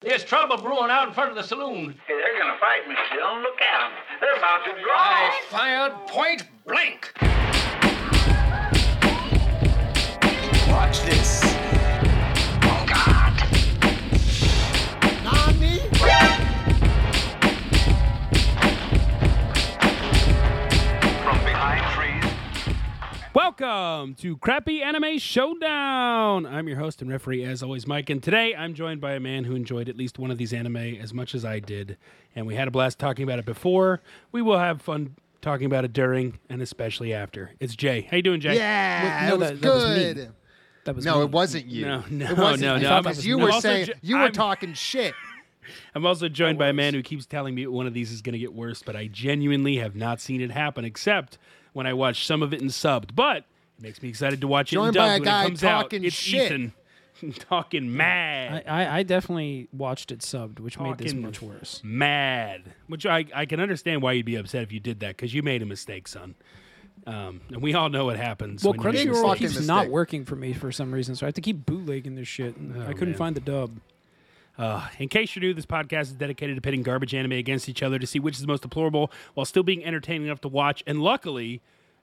There's trouble brewing out in front of the saloon. Hey, they're gonna fight me, Don't Look at them. They're about to draw. I fired point blank. Watch this. Welcome to Crappy Anime Showdown. I'm your host and referee, as always, Mike. And today I'm joined by a man who enjoyed at least one of these anime as much as I did. And we had a blast talking about it before. We will have fun talking about it during and especially after. It's Jay. How you doing, Jay? Yeah, no, it was that- that was me. good. That was no, me. it wasn't you. No, no, it wasn't no, you. no, Because you I'm were saying ju- you were I'm- talking shit. I'm also joined by a man who keeps telling me one of these is going to get worse, but I genuinely have not seen it happen, except when I watched some of it in subbed. But it makes me excited to watch it in Joined by a guy it comes out. talking It's shit. Ethan talking mad. I, I, I definitely watched it subbed, which made this much worse. mad. Which I, I can understand why you'd be upset if you did that because you made a mistake, son. Um, and we all know what happens. Well, when you Crunchyroll fucking keeps mistake. not working for me for some reason, so I have to keep bootlegging this shit. and I couldn't man. find the dub. Uh, in case you're new, this podcast is dedicated to pitting garbage anime against each other to see which is the most deplorable while still being entertaining enough to watch. And luckily,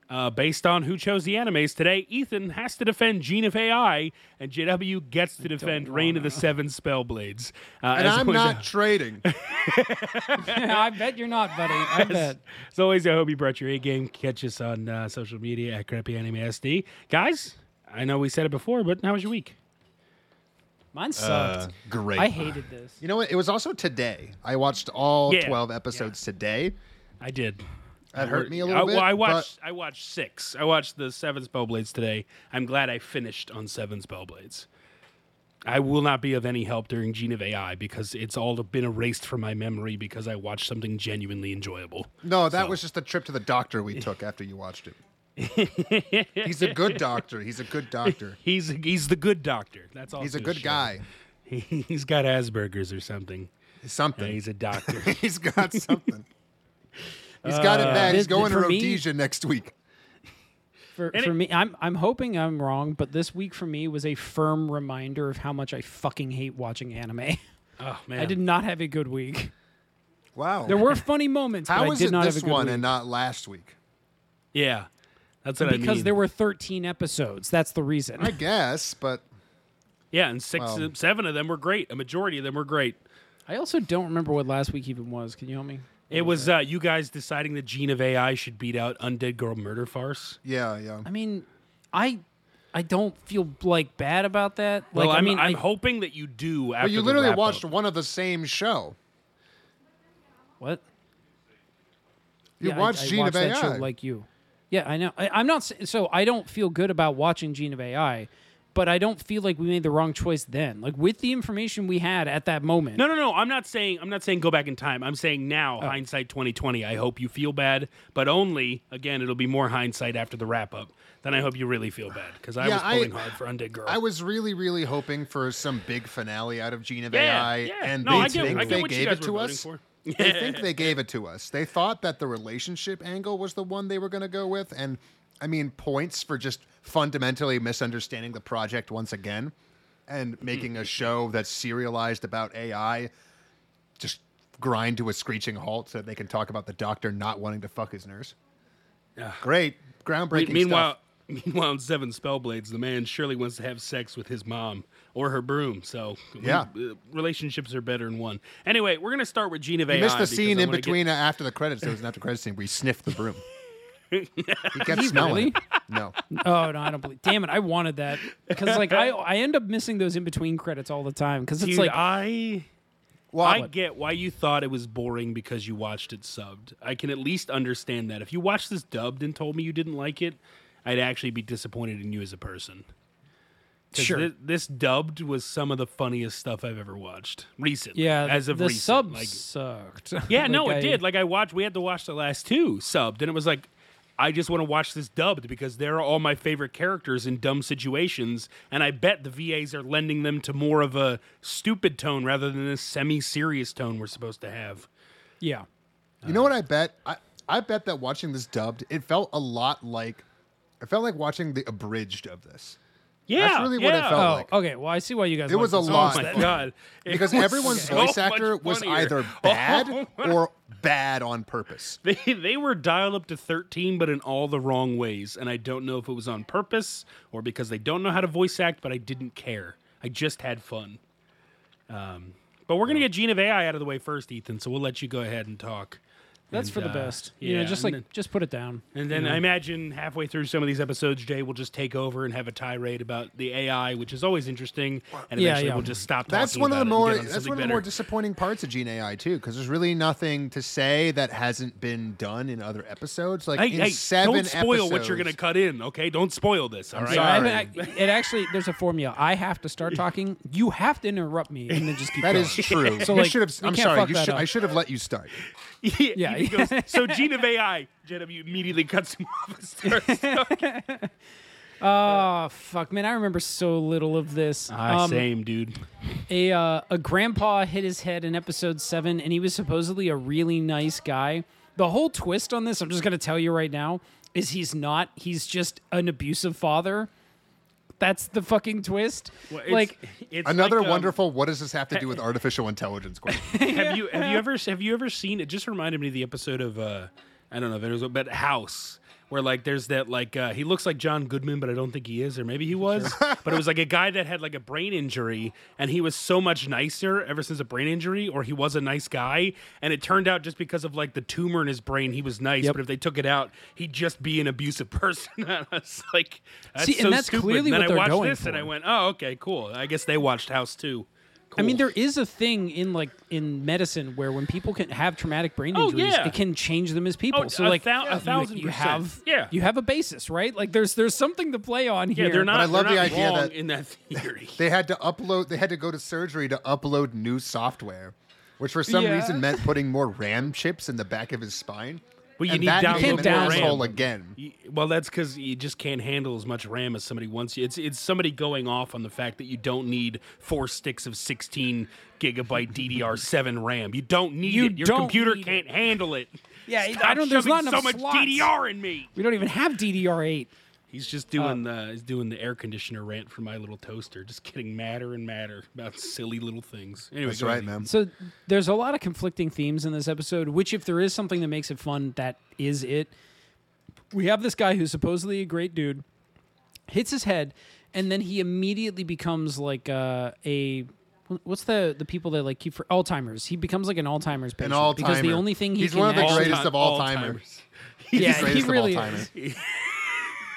uh, based on who chose the animes today, Ethan has to defend Gene of AI, and JW gets to defend Reign of the Seven Spellblades. Uh, And I'm always, not trading. I bet you're not, buddy. I bet. As always, I hope you brought your A game. Catch us on uh, social media at Crappy Anime SD. Guys, I know we said it before, but how was your week? Mine sucked. great. I hated this. You know what? It was also today. I watched all Yeah, 12 episodes today. I did. That hurt me a little bit. well, I but- watched. I watched six. I watched the seven Spellblades today. I'm glad I finished on seven Spellblades. I will not be of any help during Gene of AI because it's all been erased from my memory because I watched something genuinely enjoyable. No, that was just a trip to the doctor we took after you watched it. He's a good doctor. He's a good doctor. He's he's the good doctor. That's all. He's a good show. guy. He, he's got Asperger's or something. Something. Yeah, he's a doctor. he's got something. He's got it uh, bad. He's going to for me- Rhodesia next week. For, And for it- me, I'm I'm hoping I'm wrong, but this week for me was a firm reminder of how much I fucking hate watching anime. oh man, I did not have a good week. Wow. There were funny moments, How but I is did it not this a good one week. and not last week? Yeah, that's what I mean. because there were 13 episodes. That's the reason. I guess, but yeah, and six, Well- seven of them were great. A majority of them were great. I also don't remember what last week even was. Can you help me? It was uh, you guys deciding that Gene of AI should beat out Undead Girl Murder Farce. yeah, yeah. I mean, I I don't feel like bad about that. Like well, I I'm, mean, I'm I, hoping that you do. After But you the literally wrap watched up. one of the same show. what? You Yeah, I- watched I, Gene watched of that AI. show like you. Yeah, I know. I, I'm not s- so I don't feel good about watching Gene of AI, but I don't feel like we made the wrong choice then. Like with the information we had at that moment. No, no, no. I'm not saying I'm not saying go back in time. I'm saying Oh. now, hindsight 2020. I hope you feel bad, but only again, it'll be more hindsight after the wrap up. Then I hope you really feel bad because I Yeah, was I- pulling hard for Undead Girl. I was really, really hoping for some big finale out of Gene of yeah, AI, yeah. and no, they I get, think I get they what you gave guys it were to us. for. they think they gave it to us. They thought that the relationship angle was the one they were going to go with, and I mean points for just fundamentally misunderstanding the project once again, and making a show that's serialized about AI, just grind to a screeching halt so that they can talk about the doctor not wanting to fuck his nurse. Great, groundbreaking meanwhile, stuff. meanwhile, in Seven Spellblades, the man surely wants to have sex with his mom or her broom. So Yeah. uh, relationships are better in one. Anyway, we're gonna start with Gene of AI. Missed the scene in wanna get- between uh, after the credits. There was an after credits scene where he sniffed the broom. he kept he smelling. really? it. No, Oh no, I don't believe. Damn it, I wanted that because like I I end up missing those in between credits all the time because it's Dude, like I well, I get why you thought it was boring because you watched it subbed. I can at least understand that. If you watched this dubbed and told me you didn't like it, I'd actually be disappointed in you as a person. Sure. thi- this dubbed was some of the funniest stuff I've ever watched recently. yeah, as of the recent. sub like, sucked. yeah, Like, no, it did. Like I watched, we had to watch the last two subbed, and it was like, I just want to watch this dubbed because they're all my favorite characters in dumb situations, and I bet the VAs are lending them to more of a stupid tone rather than this semi-serious tone we're supposed to have. Yeah, you know what I bet? I, I bet that watching this dubbed, it felt a lot like, it felt like watching the abridged of this. Yeah, That's really what it felt Oh, like. okay. Well, I see why you guys. It like was a this. Oh lot. Oh my god! It because everyone's so voice actor was either oh bad Oh or bad on purpose. They they were dialed up to 13, but in all the wrong ways, and I don't know if it was on purpose or because they don't know how to voice act. But I didn't care. I just had fun. Um, but we're gonna get Gene of AI out of the way first, Ethan. So we'll let you go ahead and talk. That's And, for the uh, best. Yeah, you know, just like then- just put it down. And then I imagine halfway through some of these episodes, Jay will just take over and have a tirade about the AI, which is always interesting. And Yeah, eventually yeah. we'll just stop. That's talking one of the about it and more on that's something one of the more disappointing parts of Gene AI too, because there's really nothing to say that hasn't been done in other episodes. Like Hey, in hey, seven don't spoil what you're going to cut in, okay? Don't spoil this, all right? I Sorry. haven't- I- it actually there's a formula. I have to start talking. You have to interrupt me and then just keep That going. is true. So, you like, should have. I'm can't sorry. You should. I should have let you start. yeah, Yeah, he goes, so Gene of AI, JW immediately cuts him off and starts talking. Oh fuck, man! I remember so little of this. Um, same, dude. a uh, a grandpa hit his head in episode seven, and he was supposedly a really nice guy. The whole twist on this, I'm just gonna tell you right now, is he's not. He's just an abusive father. That's the fucking twist. Well, it's- like, it's Another like, um, wonderful. What does this have to do with artificial intelligence? Question. have you have you ever have you ever seen it? Just reminded me of the episode of uh, I don't know if it was but House. Where like there's that like uh, he looks like John Goodman, but I don't think he is, or maybe he was. but it was like a guy that had like a brain injury, and he was so much nicer ever since a brain injury, or he was a nice guy. And it turned out just because of like the tumor in his brain, he was nice. Yep. But if they took it out, he'd just be an abusive person. and I was like, that's See, and that's stupid. clearly and then what I they're watched going this, and I went, oh okay, cool. I guess they watched House too. I mean, there is a thing in like in medicine where when people can have traumatic brain Oh, injuries, yeah. it can change them as people. Oh, so a like, thou- a you- thousand you, percent. have Yeah. you have a basis, right? Like, there's there's something to play on Yeah, here. they're not. I love the idea that- in that theory. they had to upload. They had to go to surgery to upload new software, which for some Yeah. reason meant putting more RAM chips in the back of his spine. Well, you and need that download made him more an RAM. again. You- Well, that's because you just can't handle as much RAM as somebody wants you. It's it's somebody going off on the fact that you don't need four sticks of 16 gigabyte DDR7 RAM. You don't need You it. Your computer need can't handle it. Yeah, I don't- there's shoving not so enough much slots. DDR in me. we don't even have DDR8. He's just doing the he's doing the air conditioner rant for my little toaster, just getting madder and madder about silly little things. Anyway, That's right, man. So there's a lot of conflicting themes in this episode, which if there is something that makes it fun, that is it. We have this guy who's supposedly a great dude, hits his head, and then he immediately becomes like uh, a what's the the people that like keep for Alzheimer's. He becomes like an Alzheimer's patient An all because the only thing he He's can one of the greatest of all timers. timers. yeah, the he greatest of all really timers. is.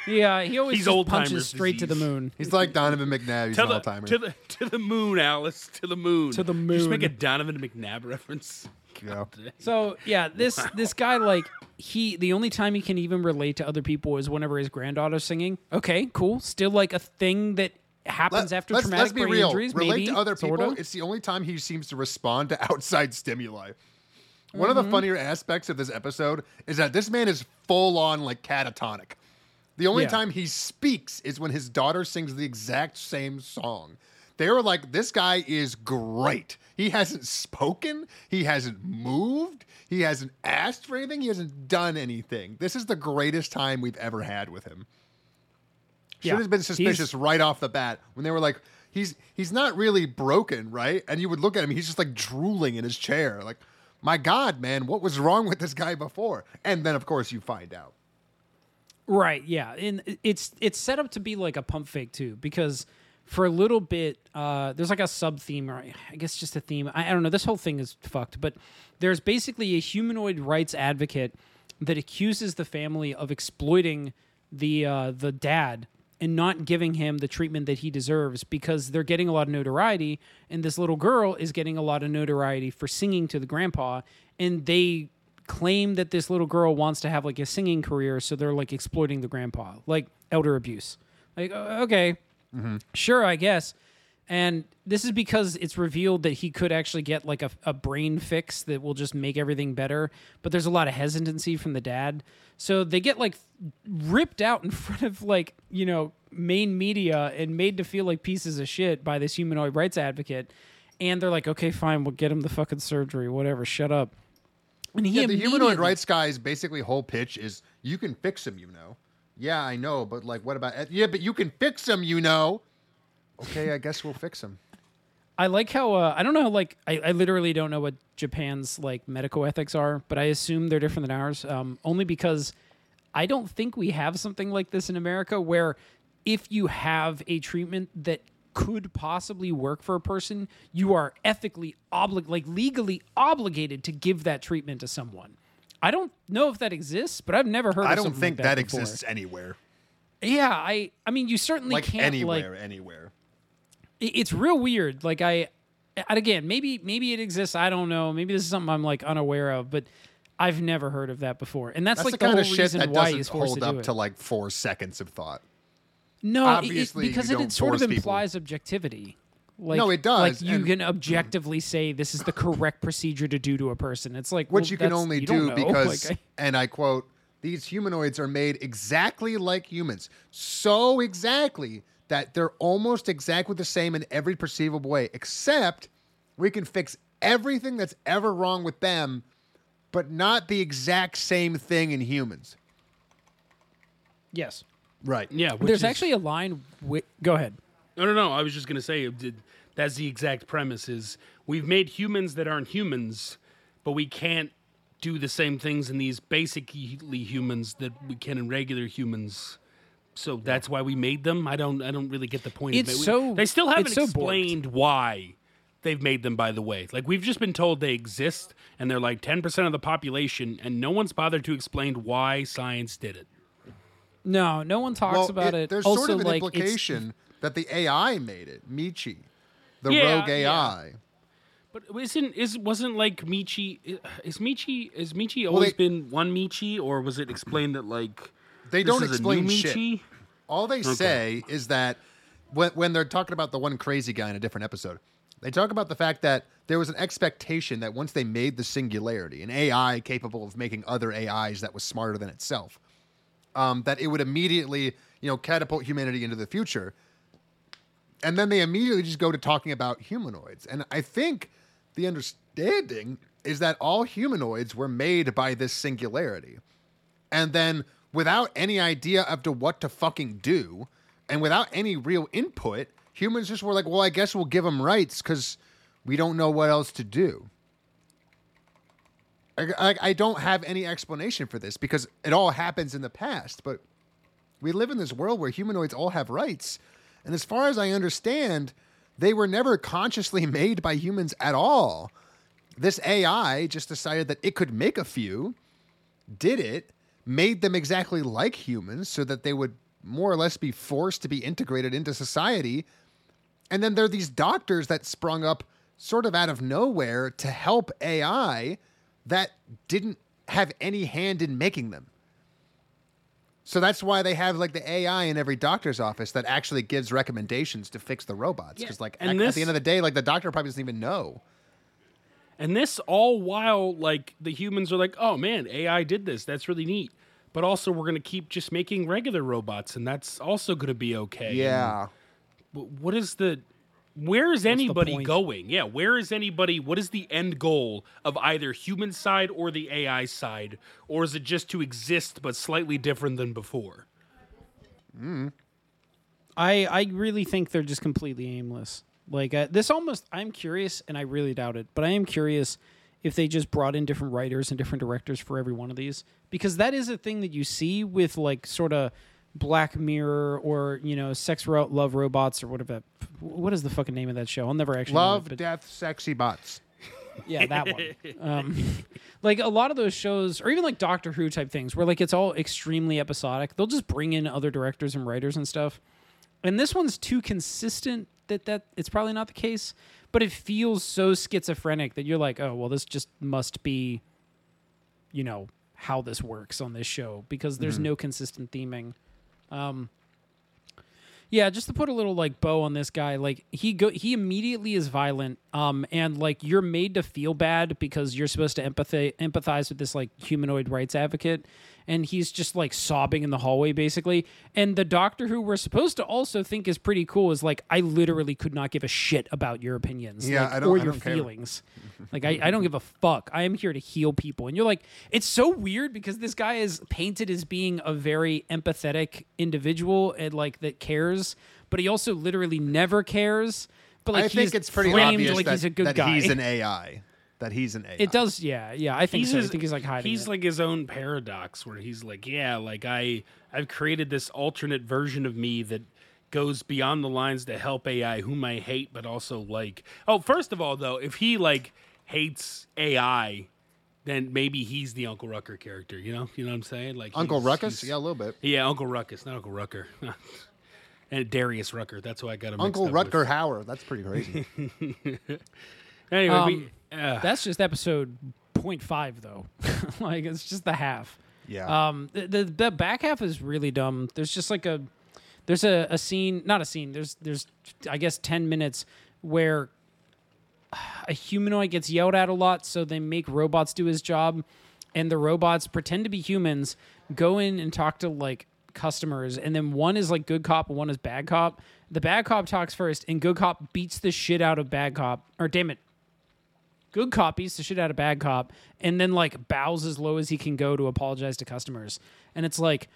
Yeah, he always He's just old-timers punches straight to the disease. moon. He's like Donovan McNabb. He's To an the, all timer. to the to the moon, Alice. To the moon. To the Did you Just make moon. a Donovan McNabb reference. Yeah. So yeah, this this guy like he the only time he can even relate to other people is whenever his granddaughter's singing. Okay, cool. Still like a thing that happens after let's, traumatic let's be brain real. injuries. Relate maybe to other people. sorta. It's the only time he seems to respond to outside stimuli. One Mm-hmm. of the funnier aspects of this episode is that this man is full on like catatonic. The only Yeah. time he speaks is when his daughter sings the exact same song. They were like, this guy is great. He hasn't spoken, he hasn't moved, he hasn't asked for anything, he hasn't done anything. This is the greatest time we've ever had with him. Should Yeah. have been He's- suspicious right off the bat when they were like, he's he's not really broken, right? And you would look at him, he's just like drooling in his chair. Like, my God, man, what was wrong with this guy before? And then of course you find out. Right, yeah. And it's it's set up to be like a pump fake too, because for a little bit, uh, there's like a sub theme, or I guess just a theme. I, I don't know. This whole thing is fucked, but there's basically a humanoid rights advocate that accuses the family of exploiting the uh, the dad and not giving him the treatment that he deserves because they're getting a lot of notoriety, and this little girl is getting a lot of notoriety for singing to the grandpa, and they claim that this little girl wants to have like a singing career, so they're like exploiting the grandpa, like elder abuse. Like, okay, mm-hmm. sure, I guess. And this is because it's revealed that he could actually get like a, a brain fix that will just make everything better. But there's a lot of hesitancy from the dad. So they get like ripped out in front of like, you know, main media and made to feel like pieces of shit by this humanoid rights advocate. And they're like, okay, fine, we'll get him the fucking surgery, whatever, shut up. And he Yeah, the humanoid immediately- rights guy's basically whole pitch is you can fix him, you know. Yeah, I know, but like, what about? Yeah, but you can fix them, you know. Okay, I guess we'll fix them. I like how uh, I don't know. Like I, I literally don't know what Japan's like medical ethics are, but I assume they're different than ours. Um, only because I don't think we have something like this in America, where if you have a treatment that could possibly work for a person, you are ethically oblig like legally obligated to give that treatment to someone. I don't know if that exists, but I've never heard. I don't think like that, that, exists anywhere. Yeah, I. I mean, you certainly Like can't like anywhere, anywhere. it's real weird. Like I, and again, maybe maybe it exists. I don't know. Maybe this is something I'm like unaware of, but I've never heard of that before. And that's, That's like the the, kind whole of shit that doesn't hold up to like four seconds of thought. No, it- it, because it, it sort of force people. implies objectivity. Like, No, it does, Like you and- can objectively say this is the correct procedure to do to a person. It's like which well, you can only you do because, Like, I- and I quote, these humanoids are made exactly like humans, so exactly that they're almost exactly the same in every perceivable way, except we can fix everything that's ever wrong with them, but not the exact same thing in humans. yes, Right. Yeah, which there's is- actually a line. Wi- go ahead. No, no, no. I was just gonna say it did- that's the exact premise. Is we've made humans that aren't humans, but we can't do the same things in these basically humans that we can in regular humans. So that's why we made them. I don't. I don't really get the point. It's of it. We- so- They still haven't it's so borked. explained why they've made them. By the way, like we've just been told they exist and they're like ten percent of the population, and no one's bothered to explain why science did it. No, no one talks Well, about it. There's also, sort of an like, implication that the AI made it, Michi, the Yeah, rogue yeah. AI. But isn't is wasn't like Michi is Michi is Michi Well, always they- been one Michi or was it explained that like They this don't is explain a new shit. Michi? All they say is that when, when they're talking about the one crazy guy in a different episode, they talk about the fact that there was an expectation that once they made the singularity, an AI capable of making other AIs that was smarter than itself, um, that it would immediately, you know, catapult humanity into the future. And then they immediately just go to talking about humanoids. And I think the understanding is that all humanoids were made by this singularity and then without any idea of to what to fucking do and without any real input humans just were like well i guess we'll give them rights because we don't know what else to do I, I, I don't have any explanation for this because it all happens in the past but we live in this world where humanoids all have rights and as far as i understand they were never consciously made by humans at all this ai just decided that it could make a few did it, made them exactly like humans so that they would more or less be forced to be integrated into society. And then there are these doctors that sprung up sort of out of nowhere to help AI that didn't have any hand in making them. So that's why they have like the AI in every doctor's office that actually gives recommendations to fix the robots. Because like and at, at the end of the day, like the doctor probably doesn't even know. And this all while like the humans are like, "Oh man, AI did this. That's really neat." But also we're going to keep just making regular robots and that's also going to be okay. Yeah. And what is the where is anybody going? Yeah, where is anybody? What is the end goal of either human side or the AI side? Or is it just to exist but slightly different than before? I I really think they're just completely aimless. Like uh, this, almost I'm curious, and I really doubt it, but I am curious if they just brought in different writers and different directors for every one of these, because that is a thing that you see with like sort of Black Mirror or you know Sex Ro- Love Robots or whatever. What is the fucking name of that show? I'll never actually know it, Love, but- death, sexy bots. yeah, that one. Um, like a lot of those shows, or even like Doctor Who type things, where like it's all extremely episodic. They'll just bring in other directors and writers and stuff. And this one's too consistent that that it's probably not the case. But it feels so schizophrenic that you're like, oh well, this just must be, you know, how this works on this show because there's no consistent theming. Um, yeah, just to put a little like bow on this guy, like he go he immediately is violent Um, and like you're made to feel bad because you're supposed to empathy empathize with this like humanoid rights advocate, and he's just like sobbing in the hallway basically. And the doctor who we're supposed to also think is pretty cool is like, I literally could not give a shit about your opinions, Yeah, like, I don't- or your feelings. like I, I don't give a fuck. I am here to heal people. And you're like, it's so weird because this guy is painted as being a very empathetic individual and like that cares, but he also literally never cares. But like I think he's it's pretty obvious like that, he's a good that guy. he's an AI. That he's an AI. it does, yeah, yeah. I think he's so. his- I think he's like hiding. He's it. like his own paradox, where he's like, yeah, like I, I've created this alternate version of me that goes beyond the lines to help AI, whom I hate, but also like. Oh, first of all, though, if he like hates AI, then maybe he's the Uncle Rucker character. You know, you know what I'm saying? Like Uncle Ruckus. Yeah, a little bit. yeah, Uncle Ruckus, not Uncle Rucker. and Darius Rucker. That's why I got him. Uncle Rucker up with. Hauer. That's pretty crazy. Anyway, Um, we, uh, That's just episode 0.5 though. like it's just the half. Yeah. Um, the, the the back half is really dumb. There's just like a there's a, a scene, not a scene. There's there's I guess ten minutes where a humanoid gets yelled at a lot, so they make robots do his job, and the robots pretend to be humans, go in and talk to like customers, and then one is like good cop and one is bad cop. The bad cop talks first, and good cop beats the shit out of bad cop. Or damn it, good cop beats the shit out of bad cop and then like bows as low as he can go to apologize to customers. And it's like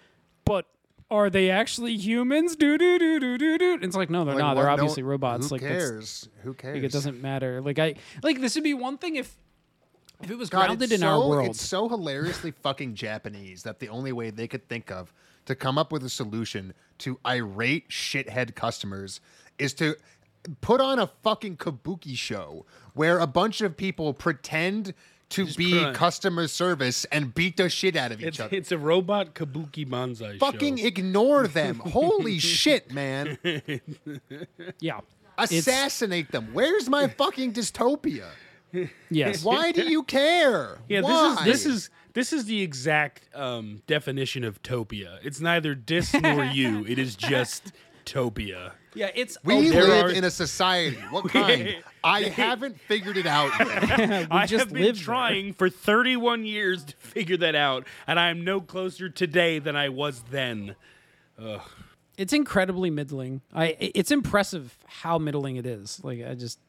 but are they actually humans? Do do do do do do. It's like no they're Like, not. they're no- obviously robots. Who like cares? Who cares? like it doesn't matter. Like i like this would be one thing if if it was God, grounded in our so- world. It's so hilariously fucking Japanese that the only way they could think of to come up with a solution to irate shithead customers is to put on a fucking kabuki show where a bunch of people pretend to be put on- customer service and beat the shit out of each it's, other. it's a robot kabuki banzai Fucking show. ignore them. Holy shit, man. yeah Assassinate them. Where's my fucking dystopia? yes Why do you care? Yeah, Why? this is this is this is the exact um, definition of topia. It's neither dis nor you. It is just topia. Yeah it's We Oh, live are- in a society. What kind? I haven't figured it out yet. I just have been live there. trying for 31 years to figure that out, and I am no closer today than I was then. it's incredibly middling. I it's impressive how middling it is. Like I just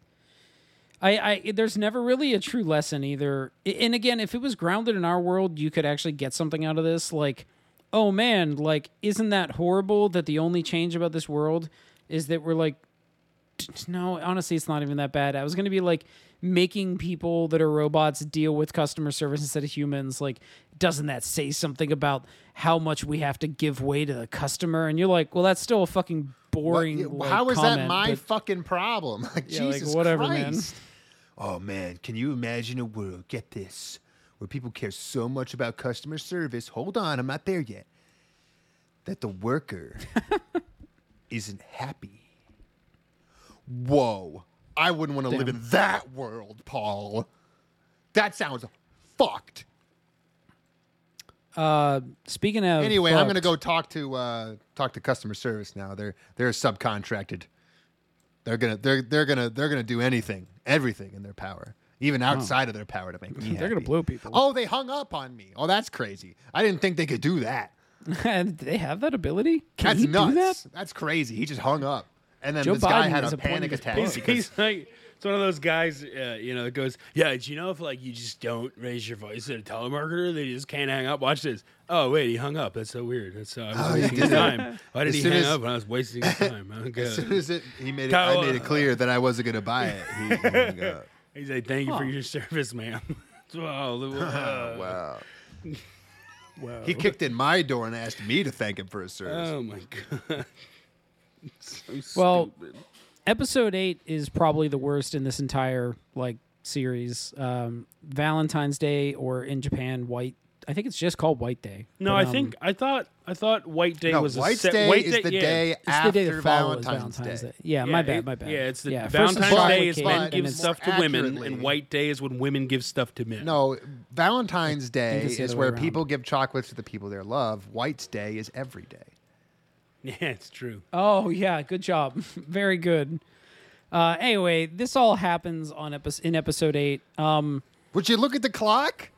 I, I there's never really a true lesson either. And again, if it was grounded in our world, you could actually get something out of this. Like, oh man, like isn't that horrible that the only change about this world is that we're like no, honestly, it's not even that bad. I was going to be like making people that are robots deal with customer service instead of humans. Like, doesn't that say something about how much we have to give way to the customer? And you're like, well, that's still a fucking boring. What- like, how is that my but- fucking problem? Like Yeah, like, Jesus whatever, man. Christ. Oh man, can you imagine a world? Get this, where people care so much about customer service. Hold on, I'm not there yet. That the worker isn't happy. Whoa, I wouldn't want to live in that world, Paul. That sounds fucked. Uh, speaking of Anyway, I'm gonna go talk to uh, talk to customer service now. They're they're subcontracted. They're gonna they're they're gonna they're gonna do anything, everything in their power, even outside of their power to make me. They're gonna blow people. Oh, they hung up on me. Oh, that's crazy. I didn't think they could do that. Do they have that ability? Can That's he nuts. do that? That's crazy. He just hung up, and then Joe this guy Biden had is a a panic of his attack. He's, because- he's like it's one of those guys, uh, you know, that goes, "Yeah, do you know if like you just don't raise your voice at a telemarketer, they just can't hang up." Watch this. Oh wait, he hung up. That's so weird. That's uh, I was Oh, he wasting his did it. time. Why did As he soon hang as- up when I was wasting his time? I don't as soon as it, he made it, Kyle, I made it uh, clear that I wasn't gonna buy it. He, he hung up. He's like, "Thank you for your service, ma'am." wow, the- uh, wow. Wow. He kicked in my door and asked me to thank him for his service. Oh my god. so Well, stupid. episode eight is probably the worst in this entire like series. Um, Valentine's Day or in Japan, White. I think it's just called White Day. no, But, I um, think I thought I thought White Day no, was a White's set, Day White is the yeah. day it's after the day that Valentine's, Valentine's Day. Day. Yeah, Yeah, my bad, my bad. Yeah, it's the yeah, first Valentine's it's Day is men give stuff to women, and White Day is when women give stuff to men. No, Valentine's Day is where way people give chocolates to the people they love. White's Day is every day. yeah, it's true. Oh yeah, good job, very good. Uh, anyway, this all happens on epi- in episode eight. Um, Would you look at the clock?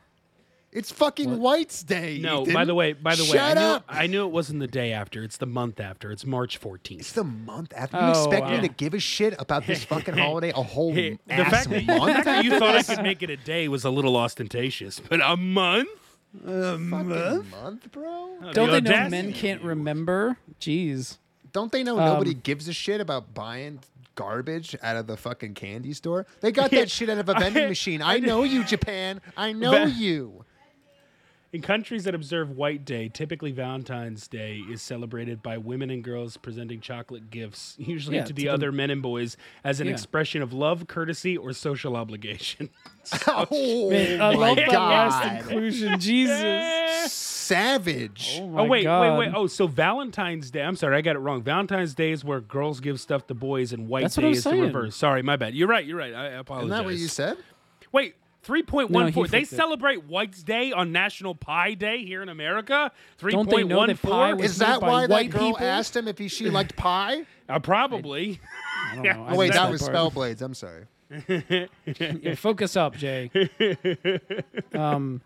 It's fucking White's Day. No, Ethan. by the way, by the way, I Shut knew, up. I knew it wasn't the day after. It's the month after. It's March 14th. It's the month after. Oh, You expect wow. me to give a shit about this fucking holiday a whole Hey, the ass fact, that, the month? fact that you thought I could make it a day was a little ostentatious, but a month? fucking month, bro? don't The they know men can't remember? Jeez. Don't they know Um, nobody gives a shit about buying garbage out of the fucking candy store? They got that shit out of a vending I- machine. I know you, Japan. I know you. In countries that observe White Day, typically Valentine's Day is celebrated by women and girls presenting chocolate gifts, usually Yeah, to to the the- other men and boys, as an Yeah. expression of love, courtesy, or social obligation. Oh, Man, I my love that last God. inclusion. Jesus. Savage. Oh, oh my oh wait, God. wait, wait! Oh, so Valentine's Day. I'm sorry, I got it wrong. Valentine's Day is where girls give stuff to boys, and White That's Day I was is the reverse. Sorry, my bad. You're right. You're right. I apologize. Isn't that what you said? Wait, three point No, one he four. They flipped it. celebrate White's Day on National Pie Day here in America. Three Don't they point know one that pie four. was- Is that why that white girl people? asked him if he, she liked pie? Uh, probably. I don't know. Oh, wait, missed that was Spellblades. I'm sorry. Yeah, focus up, Jay. um,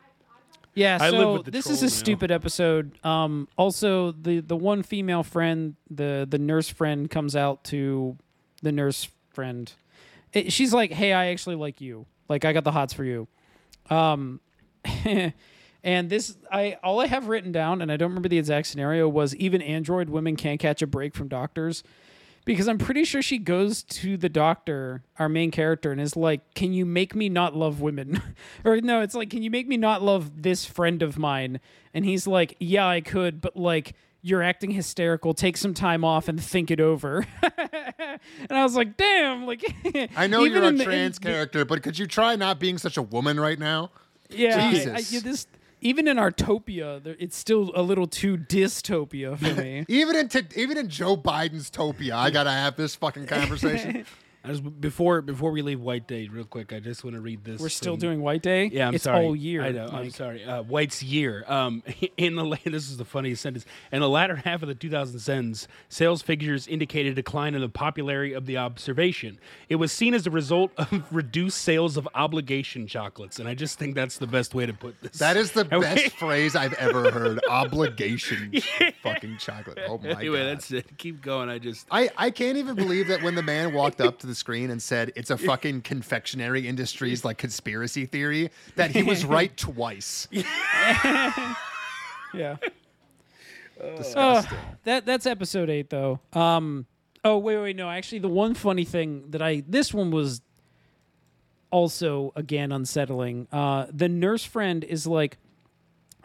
yeah. I live So with the this is a now. stupid episode. Um, also, the the one female friend, the the nurse friend, comes out to the nurse friend. It- she's like, "Hey, I actually like you. Like, I got the hots for you." Um, and this, I all I have written down, and I don't remember the exact scenario, was even android women can't catch a break from doctors because I'm pretty sure she goes to the doctor, our main character, and is like, "Can you make me not love women?" or no, it's like, "Can you make me not love this friend of mine?" And he's like, "Yeah, I could, but like." You're acting hysterical. Take some time off and think it over. and I was like, "Damn!" Like, I know you're a in the- in trans the- character, but could you try not being such a woman right now? yeah, I- I- yeah, this even in our topia, there, it's still a little too dystopia for me. Even in t- even in Joe Biden's topia, I gotta have this fucking conversation. I was, before before we leave White Day, real quick, I just want to read this. We're still from- doing White Day. Yeah, I'm it's sorry. all year. I know. I'm sorry. Uh, White's year. Um, in the this is the funniest sentence. In the latter half of the 2010s, sales figures indicated a decline in the popularity of the observation. It was seen as a result of reduced sales of obligation chocolates, and I just think that's the best way to put this. That is the And we- best phrase I've ever heard. Obligation fucking chocolate. Oh my anyway, god. Anyway, that's it. Keep going. I just. I, I can't even believe that when the man walked up to the screen and said it's a fucking confectionery industry's like conspiracy theory, that he was right twice. Yeah. Disgusting. That that's episode eight though. Um. Oh wait wait no actually the one funny thing that I this one was also again unsettling. Uh, the nurse friend is like,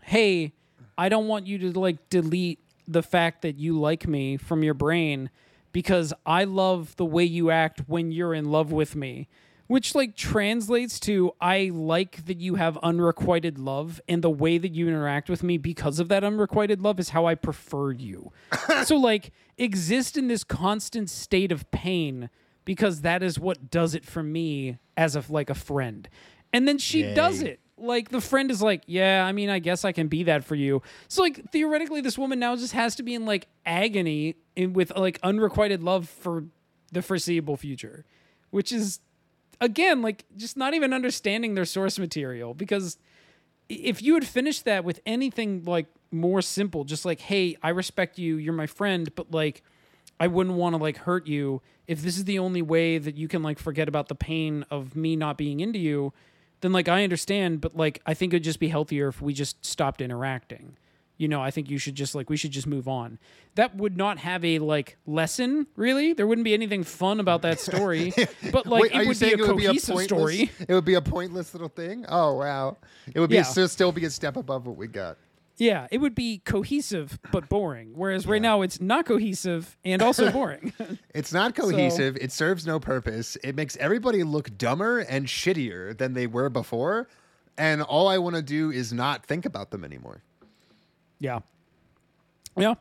"Hey, I don't want you to like delete the fact that you like me from your brain because I love the way you act when you're in love with me." Which like translates to I like that you have unrequited love and the way that you interact with me because of that unrequited love is how I prefer you. so like exist in this constant state of pain because that is what does it for me as a like a friend. And then she does it. Like the friend is like, "Yeah, I mean, I guess I can be that for you." So like theoretically this woman now just has to be in like agony in, with like unrequited love for the foreseeable future, which is again like just not even understanding their source material because if you had finished that with anything like more simple just like hey i respect you you're my friend but like i wouldn't want to like hurt you if this is the only way that you can like forget about the pain of me not being into you then like i understand but like i think it'd just be healthier if we just stopped interacting you know i think you should just like we should just move on that would not have a like lesson really there wouldn't be anything fun about that story but like Wait, it would be a it would be a cohesive story It would be a pointless little thing. Oh wow! It would be Yeah. still still be a step above what we got. Yeah, it would be cohesive but boring. Whereas right now it's not cohesive and also boring. It's not cohesive. It serves no purpose. It makes everybody look dumber and shittier than they were before. And all I want to do is not think about them anymore. yeah. Yeah.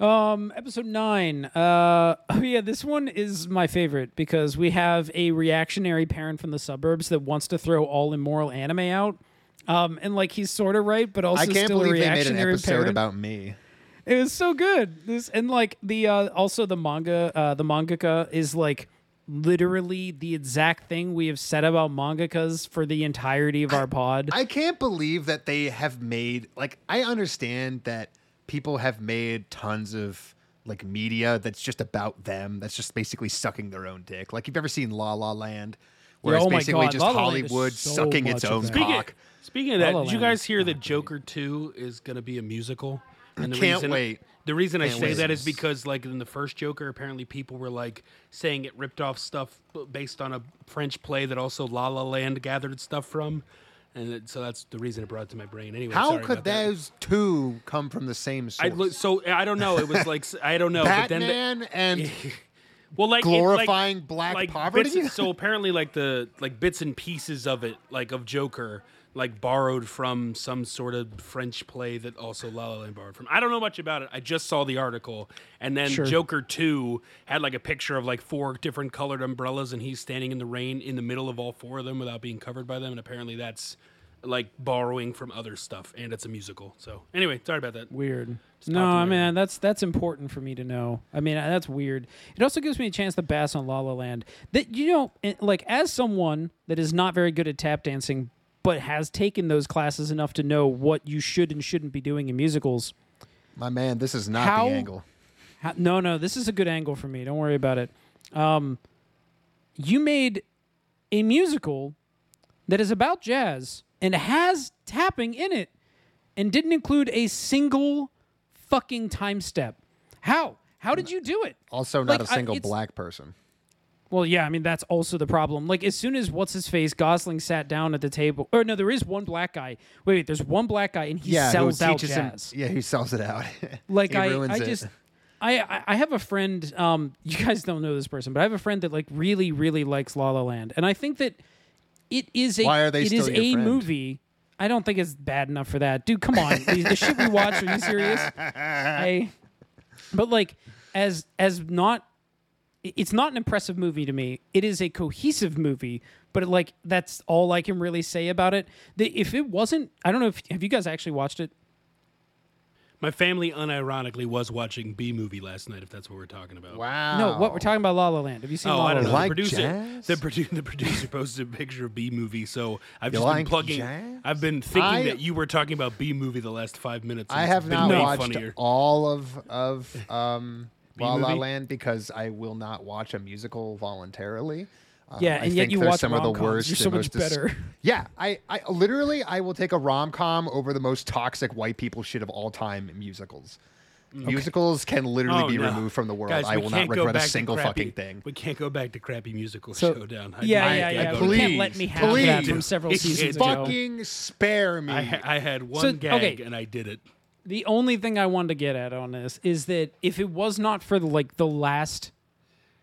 Um, episode nine. Uh, oh yeah, this one is my favorite because we have a reactionary parent from the suburbs that wants to throw all immoral anime out. Um, and like he's sort of right, but also I can't still a believe they made an reactionary episode parent. about me. It was so good. This and like the uh also the manga uh the mangaka is like literally the exact thing we have said about mangakas for the entirety of our pod. I can't believe that they have made like I understand that people have made tons of like media that's just about them. That's just basically sucking their own dick. Like you've ever seen La La Land, where Yeah, it's oh basically God, just La La Hollywood so sucking its own that. Speaking, cock. Speaking of that, La did you guys hear that oh, Joker 2 is going to be a musical? And the Can't reason, wait. The reason I Can't say wait. that is because, like, in the first Joker, apparently people were, like, saying it ripped off stuff based on a French play that also La La Land gathered stuff from. And it, so that's the reason it brought it to my brain. Anyway, How sorry could about that. those two come from the same I source? look, so I don't know. It was like I don't know. but then the- Batman and well, like it- like- glorifying black like poverty? bits so apparently, like the like bits and pieces of it, like of Joker, like borrowed from some sort of French play that also La La Land borrowed from. I don't know much about it. I just saw the article, and then Sure. Joker Two had like a picture of like four different colored umbrellas, and he's standing in the rain in the middle of all four of them without being covered by them. And apparently, that's like borrowing from other stuff, and it's a musical. So anyway, sorry about that. Weird. Just No, I mean that's that's important for me to know. I mean uh, that's weird. It also gives me a chance to bass on La La Land. That you know, like as someone that is not very good at tap dancing, but has taken those classes enough to know what you should and shouldn't be doing in musicals. My man, this is not How- the angle. How, no, no, this is a good angle for me. Don't worry about it. Um, you made a musical that is about jazz and has tapping in it, and didn't include a single fucking time step. How? How did you do it? Also, not Like, a I- single it's- black person. Well, yeah, I mean that's also the problem. Like as soon as what's his face Gosling sat down at the table, or no, there is one black guy. Wait, wait, there's one black guy and he yeah, sells out teaches him. Yeah, he sells it out. like I, ruins I it. just I, I I have a friend um you guys don't know this person but I have a friend that like really really likes La La Land and I think that it is a Why are they it is a friend? movie I don't think it's bad enough for that dude come on the, the shit we watch are you serious I but like as as not it's not an impressive movie to me. It is a cohesive movie, but like that's all I can really say about it. The, if it wasn't, I don't know if have you guys actually watched it. My family unironically was watching B movie last night. If that's what we're talking about. wow. No, what we're talking about, La La Land. Have you seen Oh, La La I don't know. Like the producer, jazz? the, produ- the producer posted a picture of B movie, so I've You just like been plugging. jazz? I've been thinking I- that you were talking about B movie the last five minutes. I have not watched funnier. all of of um, La La? Land because I will not watch a musical voluntarily. Um, Yeah, I and yet think you they're watch some of the rom-coms. worst. You're and so much most dis- better. Yeah, I, I literally I will take a rom com over the most toxic white people shit of all time in musicals. Musicals can literally Oh, be no. removed from the world. Guys, I will can't regret a single crappy- fucking thing. We can't go back to crappy musical So- showdown. I Yeah, did- yeah, I yeah. go- We can't please, let me have that from please. several Please. seasons ago. Fucking spare me. I, ha- I had one So, gag okay. and I did it. The only thing I wanted to get at on this is that if it was not for the, like the last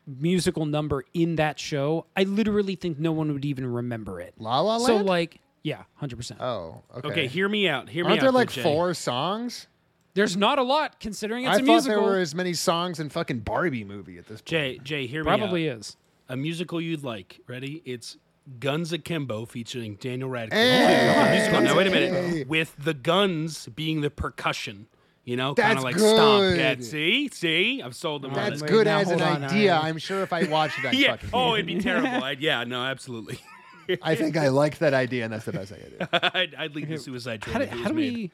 musical number in that show, I literally think no one would even remember it. La La la So like, yeah, hundred percent. oh, okay. Okay, hear me out. Hear me Aren't out. there though, like Jay. four songs? There's not a lot considering it's I a thought musical. there were as many songs in fucking Barbie movie at this point. Jay, Jay, hear me out. Probably is. a musical you'd like. Ready? It's Guns Akimbo featuring Daniel Radcliffe. Hey! A musical. Now wait a Hey! minute. With the guns being the percussion. You know, kind of like stomp. good. Yeah, see, see, I've sold them on That's it. Good now as an on, idea. I- I'm sure if I watched it, I'd Yeah. fucking. Oh, it'd be terrible. I'd, yeah. No, absolutely. I think I like that idea, and that's the best idea. I'd, I'd lead the suicide train. How do, how do we?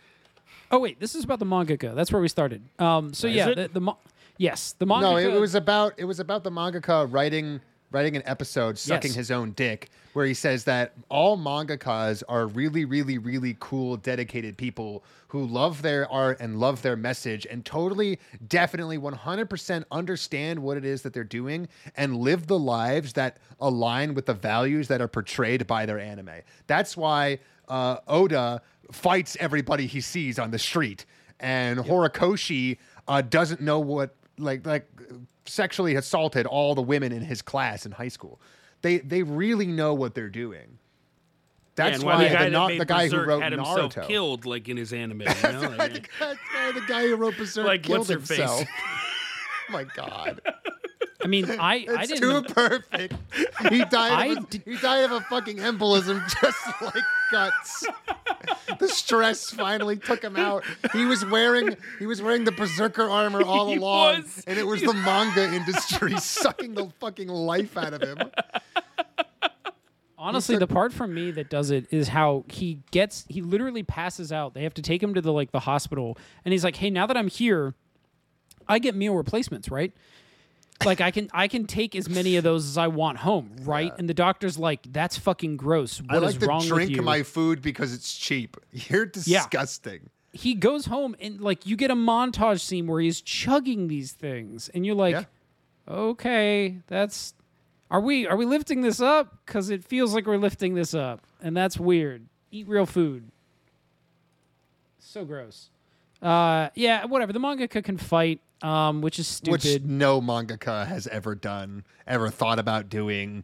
Oh wait, this is about the mangaka. That's where we started. Um. So Is yeah, it? the, the ma- yes, the mangaka. No, it, it was about it was about the mangaka writing writing an episode sucking Yes. his own dick, where he says that all mangakas are really, really, really cool, dedicated people who love their art and love their message and totally, definitely, 100% understand what it is that they're doing and live the lives that align with the values that are portrayed by their anime. That's why uh, Oda fights everybody he sees on the street, and Horikoshi uh, doesn't know what like like sexually assaulted all the women in his class in high school. They they really know what they're doing. That's and why the guy the, not, the guy who wrote had himself Naruto. killed, like in his anime. You know? Like, That's why the guy who wrote Berserk Like, killed himself. oh my god. I mean, I I It's didn't. too know- perfect. He died. I of a, d- he died of a fucking embolism, just like guts. the stress finally took him out. He was wearing he was wearing the berserker armor all He along, was. and it was the manga industry sucking the fucking life out of him. Honestly, the part for me that does it is how he gets he literally passes out. They have to take him to the like the hospital and he's like, "Hey, now that I'm here, I get meal replacements, right? Like I can I can take as many of those as I want home, right?" And the doctor's like, "That's fucking gross. I What is like to wrong with drink you?" my food because it's cheap. You're disgusting. he goes home and like you get a montage scene where he's chugging these things and you're like, Yeah. "Okay, that's are we are we lifting this up cuz it feels like we're lifting this up." And that's weird. Eat real food. So gross. Uh yeah, whatever. The mangaka can fight um which is stupid. Which no mangaka has ever done, ever thought about doing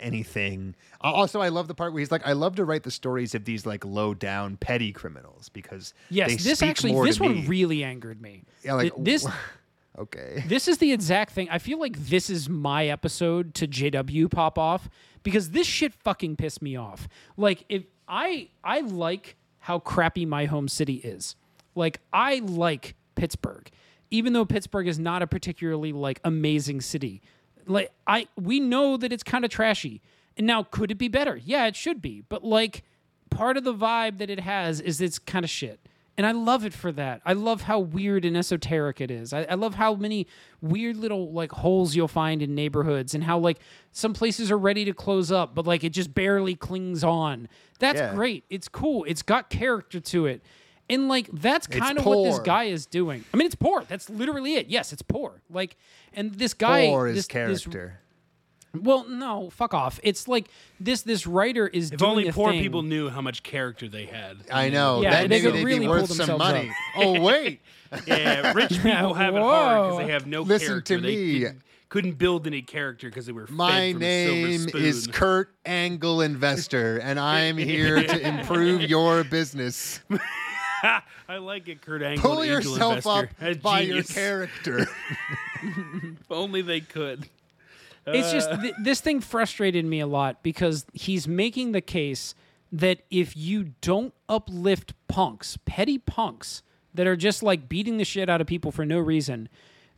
anything. Uh, Also, I love the part where he's like, I love to write the stories of these like low down petty criminals because yes, this actually this one me. really angered me. Yeah, like, Th- this okay. This is the exact thing. I feel like this is my episode to JW pop off because this shit fucking pissed me off. Like if I I like how crappy my home city is. Like I like Pittsburgh. Even though Pittsburgh is not a particularly like amazing city. Like I we know that it's kind of trashy. And now could it be better? Yeah, it should be. But like part of the vibe that it has is it's kind of shit. And I love it for that. I love how weird and esoteric it is. I, I love how many weird little like holes you'll find in neighborhoods and how like some places are ready to close up, but like it just barely clings on. That's Yeah. great. It's cool. It's got character to it. And like that's kind of what this poor. guy is doing. I mean, it's poor. That's literally it. Yes, it's poor. Like, and this guy, Or his this, this character. well, no, fuck off. It's like this. This writer is If doing only a poor thing. people knew how much character they had. I know. Yeah, that they maybe could they'd really be pull worth some themselves money. up. Oh wait. Yeah, rich people have it hard because they have no Listen character. to they me. Couldn't, couldn't build any character because they were fed My from a silver name spoon. is Kurt Angle Investor, and I'm here to improve your business. I like it, Kurt Angle. Pull an angel yourself up. A by your character. If only they could. It's just Uh. th- this thing frustrated me a lot because he's making the case that if you don't uplift punks, petty punks that are just like beating the shit out of people for no reason,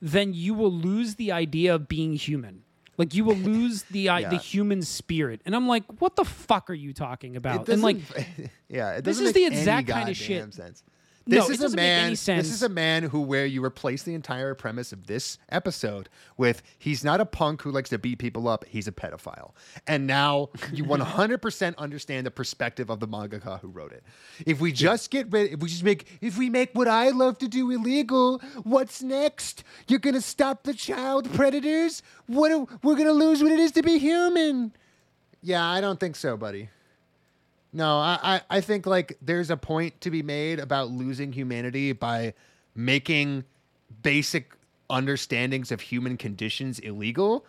then you will lose the idea of being human. Like you will lose the uh, the human spirit. And I'm like, what the fuck are you talking about? And like yeah, it this is the exact kind of shit- Sense. No, This it is a doesn't make any man. sense. This is a man who, where you replace the entire premise of this episode with, he's not a punk who likes to beat people up. He's a pedophile, and now you 100% understand the perspective of the mangaka who wrote it. If we just get rid, if we just make, if we make what I love to do illegal, what's next? You're gonna stop the child predators? What? are- We're gonna lose what it is to be human. Yeah, I don't think so, buddy. No, I, I, I think like there's a point to be made about losing humanity by making basic understandings of human conditions illegal,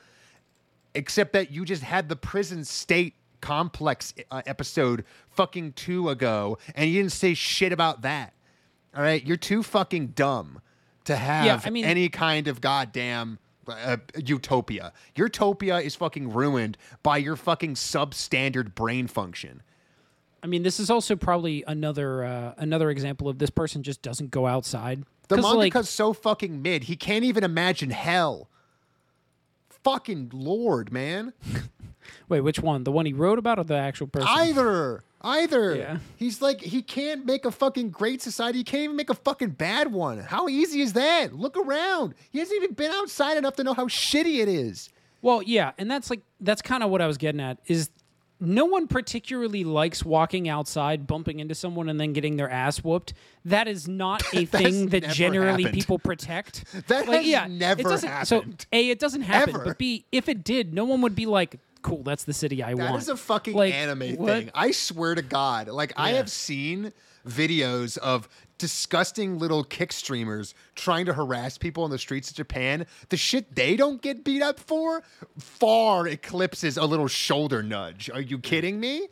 except that you just had the prison state complex uh, episode fucking two ago and you didn't say shit about that. All right, you're too fucking dumb to have I mean- any kind of goddamn uh, utopia. Your utopia is fucking ruined by your fucking substandard brain function. I mean, this is also probably another uh, another example of this person just doesn't go outside. The mangaka's like, so fucking mid. He can't even imagine hell. Fucking lord, man. wait, which one? The one he wrote about, or the actual person? Either. Either. Yeah. He's like, he can't make a fucking great society. He can't even make a fucking bad one. How easy is that? Look around. He hasn't even been outside enough to know how shitty it is. Well, yeah, and that's like that's kind of what I was getting at is no one particularly likes walking outside, bumping into someone, and then getting their ass whooped. That is not a thing that generally happened. people protect. That like, has yeah, never happened. So a, it doesn't happen. Ever. But b, if it did, no one would be like, "Cool, that's the city I That want." is a fucking Like, anime what? thing. I swear to God. Like, I have seen videos of disgusting little kick streamers trying to harass people on the streets of Japan. The shit they don't get beat up for far eclipses a little shoulder nudge. Are you kidding me?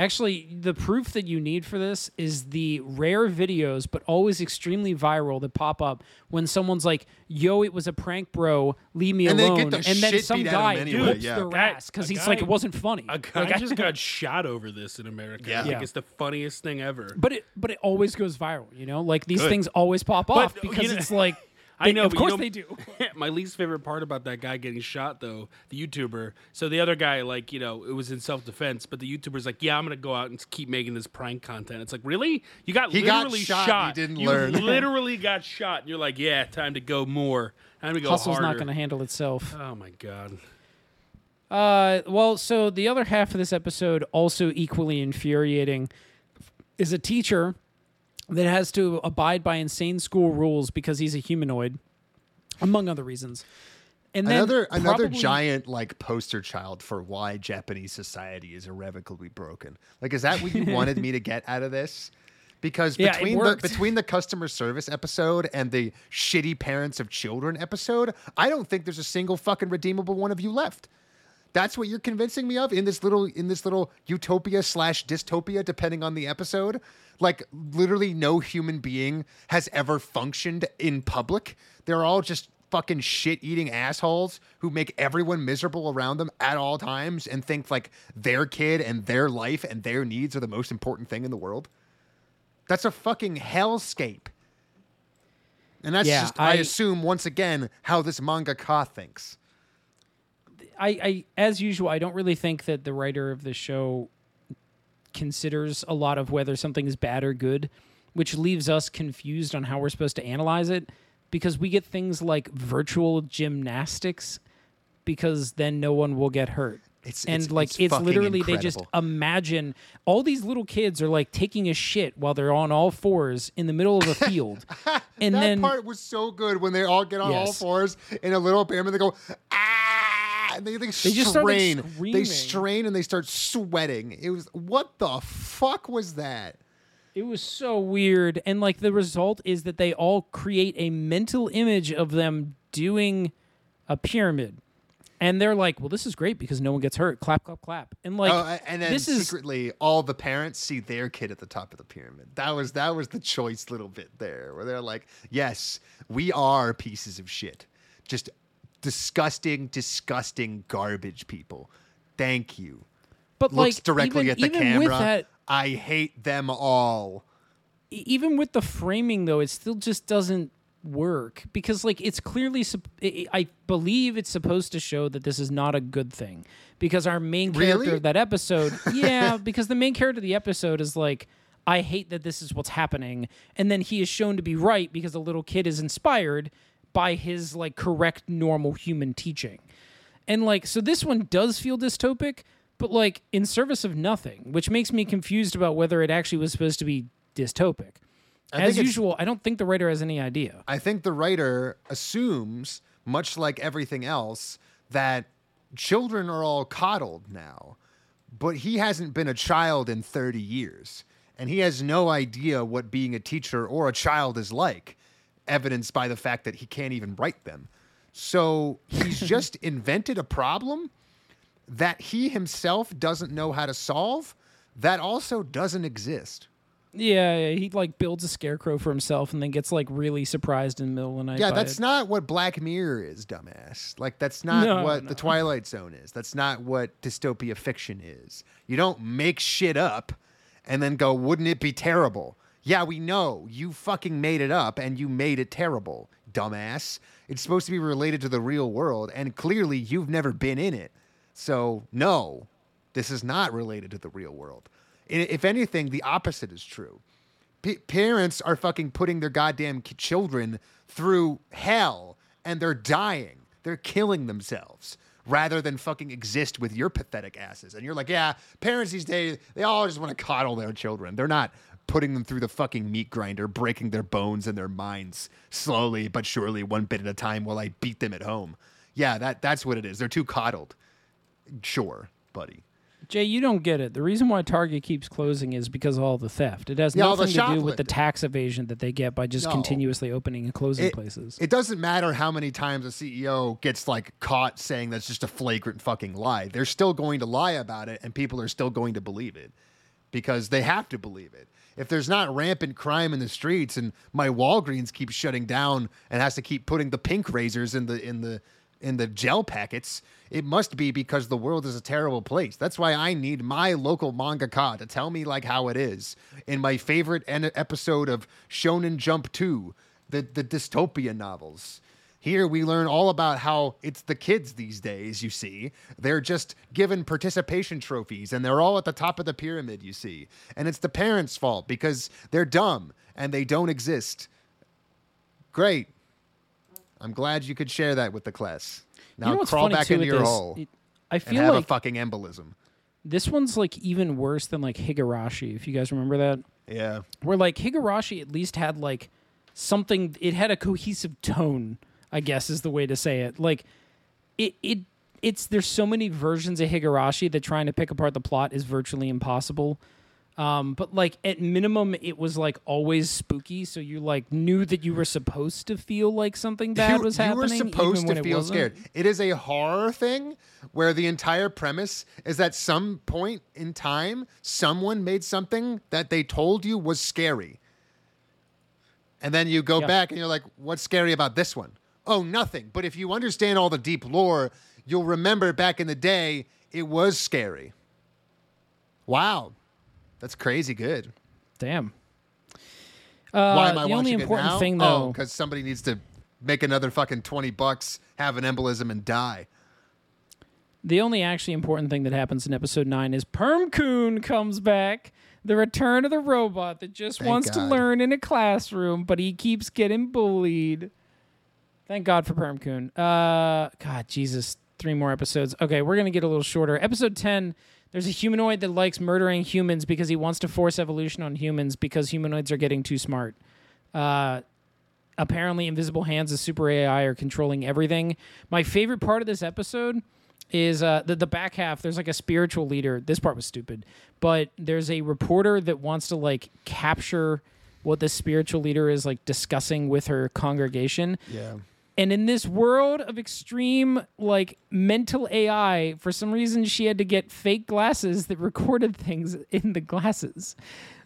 Actually, the proof that you need for this is the rare videos, but always extremely viral, that pop up when someone's like, "Yo, it was a prank, bro. Leave me And they alone." get the and then some beat out guy of 'em anyway, whoops yeah. their Guy- ass because a he's like, "It wasn't funny." A guy Like, I- just got shot over this in America. Yeah. I think Yeah. it's the funniest thing ever. but it but it always goes viral. You know, like these Good. things always pop But, off you because know- it's like. I know, of but you course know- they do. My least favorite part about that guy getting shot, though, the YouTuber. So the other guy, like, you know, it was in self defense, but the YouTuber's like, "Yeah, I'm gonna go out and keep making this prank content." It's like, really? You got He got literally shot, you didn't you learn. literally got shot. And you're like, "Yeah, time to go more. Time to go Hustle's harder." not going to handle itself. Oh my god. Uh, well, so the other half of this episode, also equally infuriating, is a teacher that has to abide by insane school rules because he's a humanoid, among other reasons. And then another another probably- giant like poster child for why Japanese society is irrevocably broken. Like, is that what you wanted me to get out of this? Because Yeah, between the between the customer service episode and the shitty parents of children episode, I don't think there's a single fucking redeemable one of you left. That's what you're convincing me of in this little in this little utopia slash dystopia, depending on the episode. Like literally, no human being has ever functioned in public. They're all just fucking shit eating assholes who make everyone miserable around them at all times and think like their kid and their life and their needs are the most important thing in the world. That's a fucking hellscape. And that's Yeah, just, I, I- assume, once again, how this mangaka thinks. I, I, as usual, I don't really think that the writer of the show considers a lot of whether something is bad or good, which leaves us confused on how we're supposed to analyze it because we get things like virtual gymnastics because then no one will get hurt. It's- and it's- like it's it's, literally they just imagine all these little kids are like taking a shit while they're on all fours in the middle of a field and that then part was so good when they all get on all fours in a little pyramid. They go ah, and they like They just start, strain. they strain and they start sweating. It was what the fuck was that? It was so weird. And like the result is that they all create a mental image of them doing a pyramid. And they're like, well, this is great because no one gets hurt. Clap, clap, clap. And like, oh, and then this is secretly, all the parents see their kid at the top of the pyramid. That was that was the choice little bit there, where they're like, "Yes, we are pieces of shit, just disgusting, disgusting garbage people. Thank you." but Looks like directly even, at the even camera. with that, I hate them all. even with the framing though, it still just doesn't work because like it's clearly—I I believe it's supposed to show that this is not a good thing because our main character Really? of that episode, yeah, because the main character of the episode is like I hate that this is what's happening and then he is shown to be right because the little kid is inspired by his like correct normal human teaching. And like, so this one does feel dystopic, but like in service of nothing, which makes me confused about whether it actually was supposed to be dystopic. I As usual, I don't think the writer has any idea. I think the writer assumes, much like everything else, that children are all coddled now. But he hasn't been a child in 30 years. And he has no idea what being a teacher or a child is like, evidenced by the fact that he can't even write them. So he's just invented a problem that he himself doesn't know how to solve that also doesn't exist. Yeah, he like builds a scarecrow for himself and then gets like really surprised in the middle of the night. Yeah, that's it. not what Black Mirror is, dumbass. Like that's not No, what no. the Twilight Zone is. That's not what dystopia fiction is. You don't make shit up and then go, "Wouldn't it be terrible?" Yeah, we know. You fucking made it up and you made it terrible, dumbass. It's supposed to be related to the real world and clearly you've never been in it. So, no. This is not related to the real world. If anything, the opposite is true pa- parents are fucking putting their goddamn children through hell and they're dying. They're killing themselves rather than fucking exist with your pathetic asses. And you're like, yeah, parents these days, they all just want to coddle their children. They're not putting them through the fucking meat grinder, breaking their bones and their minds slowly but surely, one bit at a time while I beat them at home. Yeah, that, that's what it is. They're too coddled. Sure, buddy. Jay, you don't get it. The reason why Target keeps closing is because of all the theft. It has Yeah, nothing to do with the tax evasion that they get by just No. continuously opening and closing it, places. It doesn't matter how many times a CEO gets like caught saying that's just a flagrant fucking lie. They're still going to lie about it and people are still going to believe it. because they have to believe it. If there's not rampant crime in the streets and my Walgreens keeps shutting down and has to keep putting the pink razors in the in the in the gel packets, it must be because the world is a terrible place. That's why I need my local manga mangaka to tell me like how it is. In my favorite en- episode of Shonen Jump 2, the the dystopia novels. Here we learn all about how it's the kids these days, you see. They're just given participation trophies and they're all at the top of the pyramid, you see. And it's the parents' fault because they're dumb and they don't exist. Great. I'm glad you could share that with the class. Now you know crawl back into your hole It- I feel have like a fucking embolism. this one's like even worse than like Higurashi. If you guys remember that, Yeah. where like Higurashi at least had like something. It had a cohesive tone. I guess is the way to say it. Like it it it's there's so many versions of Higurashi that trying to pick apart the plot is virtually impossible. Um, but like at minimum, it was like always spooky, so you like knew that you were supposed to feel like something bad you, was happening. you were supposed to feel wasn't. scared. It is a horror thing where the entire premise is that some point in time, someone made something that they told you was scary. And then you go back and you're like, what's scary about this one? Oh, nothing. But if you understand all the deep lore, you'll remember back in the day, it was scary. Wow. That's crazy good. Damn. Uh, Why am I the only important thing, oh, though, because somebody needs to make another fucking 20 bucks, have an embolism, and die. the only actually important thing that happens in episode nine is Permcoon comes back. The return of the robot that just Thank wants to learn in a classroom, but he keeps getting bullied. Thank God for Permcoon. Uh, God, Jesus, three more episodes. Okay, we're gonna get a little shorter. Episode ten. There's a humanoid that likes murdering humans because he wants to force evolution on humans because humanoids are getting too smart. Uh, apparently invisible hands as super AI are controlling everything. My favorite part of this episode is uh, the the back half. There's like a spiritual leader. This part was stupid, but there's a reporter that wants to like capture what the spiritual leader is like discussing with her congregation. Yeah. And in this world of extreme like mental AI, for some reason she had to get fake glasses that recorded things in the glasses.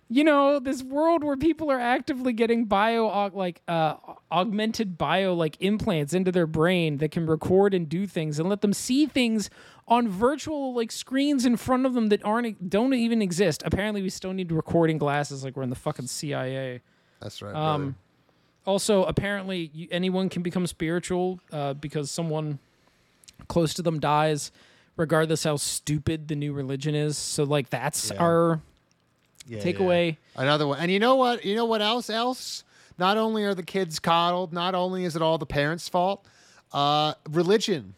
You know, this world where people are actively getting bio like uh, augmented bio like implants into their brain that can record and do things and let them see things on virtual like screens in front of them that aren't don't even exist. Apparently, we still need recording glasses like we're in the fucking CIA. That's right. Um, also, apparently, you, anyone can become spiritual uh, because someone close to them dies, regardless how stupid the new religion is. So, like, that's Yeah. our Yeah, takeaway. yeah. Another one. And you know what? You know what else? Else? Not only are the kids coddled, not only is it all the parents' fault, uh, religion.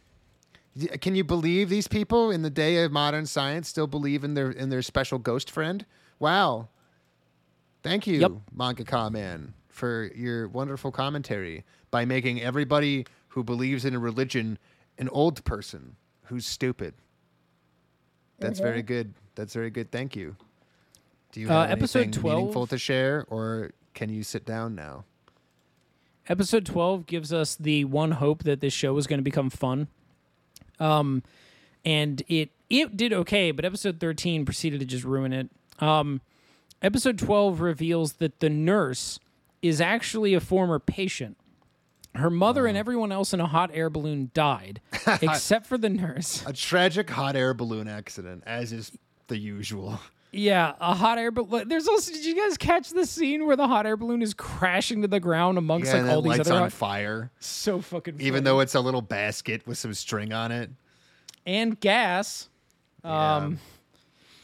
Can you believe these people in the day of modern science still believe in their in their special ghost friend? Wow. Thank you, Yep. Mangaka Man, for your wonderful commentary by making everybody who believes in a religion an old person who's stupid. That's very good. That's very good. Thank you. Do you Uh, have episode anything 12? meaningful to share, or can you sit down now? Episode 12 gives us the one hope that this show is going to become fun. Um, and it it did okay, but episode 13 proceeded to just ruin it. Um, episode 12 reveals that the nurse is actually a former patient. Her mother and everyone else in a hot air balloon died, except for the nurse. A tragic hot air balloon accident, as is the usual. Yeah, a hot air balloon. There's also. Did you guys catch the scene where the hot air balloon is crashing to the ground amongst Yeah, and like all it these lights other? on hot- fire, so fucking. even funny. though it's a little basket with some string on it. and gas. Um.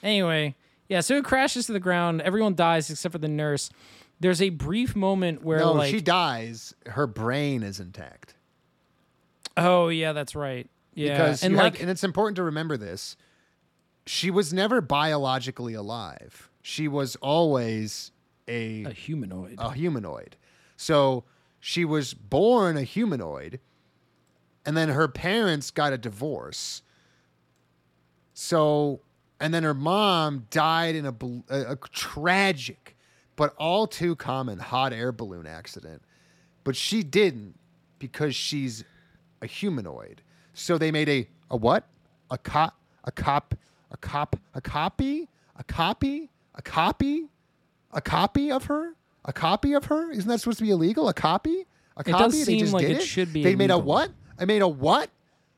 Anyway, yeah. So it crashes to the ground. Everyone dies except for the nurse. There's a brief moment where no, like, she dies. Her brain is intact. oh yeah, that's right. Yeah, because and you have- like, and it's important to remember this. She was never biologically alive. She was always a a humanoid. a humanoid. So she was born a humanoid, and then her parents got a divorce. So, and then her mom died in a, a, a tragic, but all too common hot air balloon accident. But she didn't because she's a humanoid. So they made a a what? A cop? A cop? A cop? A copy? A copy A copy? A copy of her? A copy of her? Isn't that supposed to be illegal? A copy? A copy? It does They seem just like did it should be They made a what? I made a what?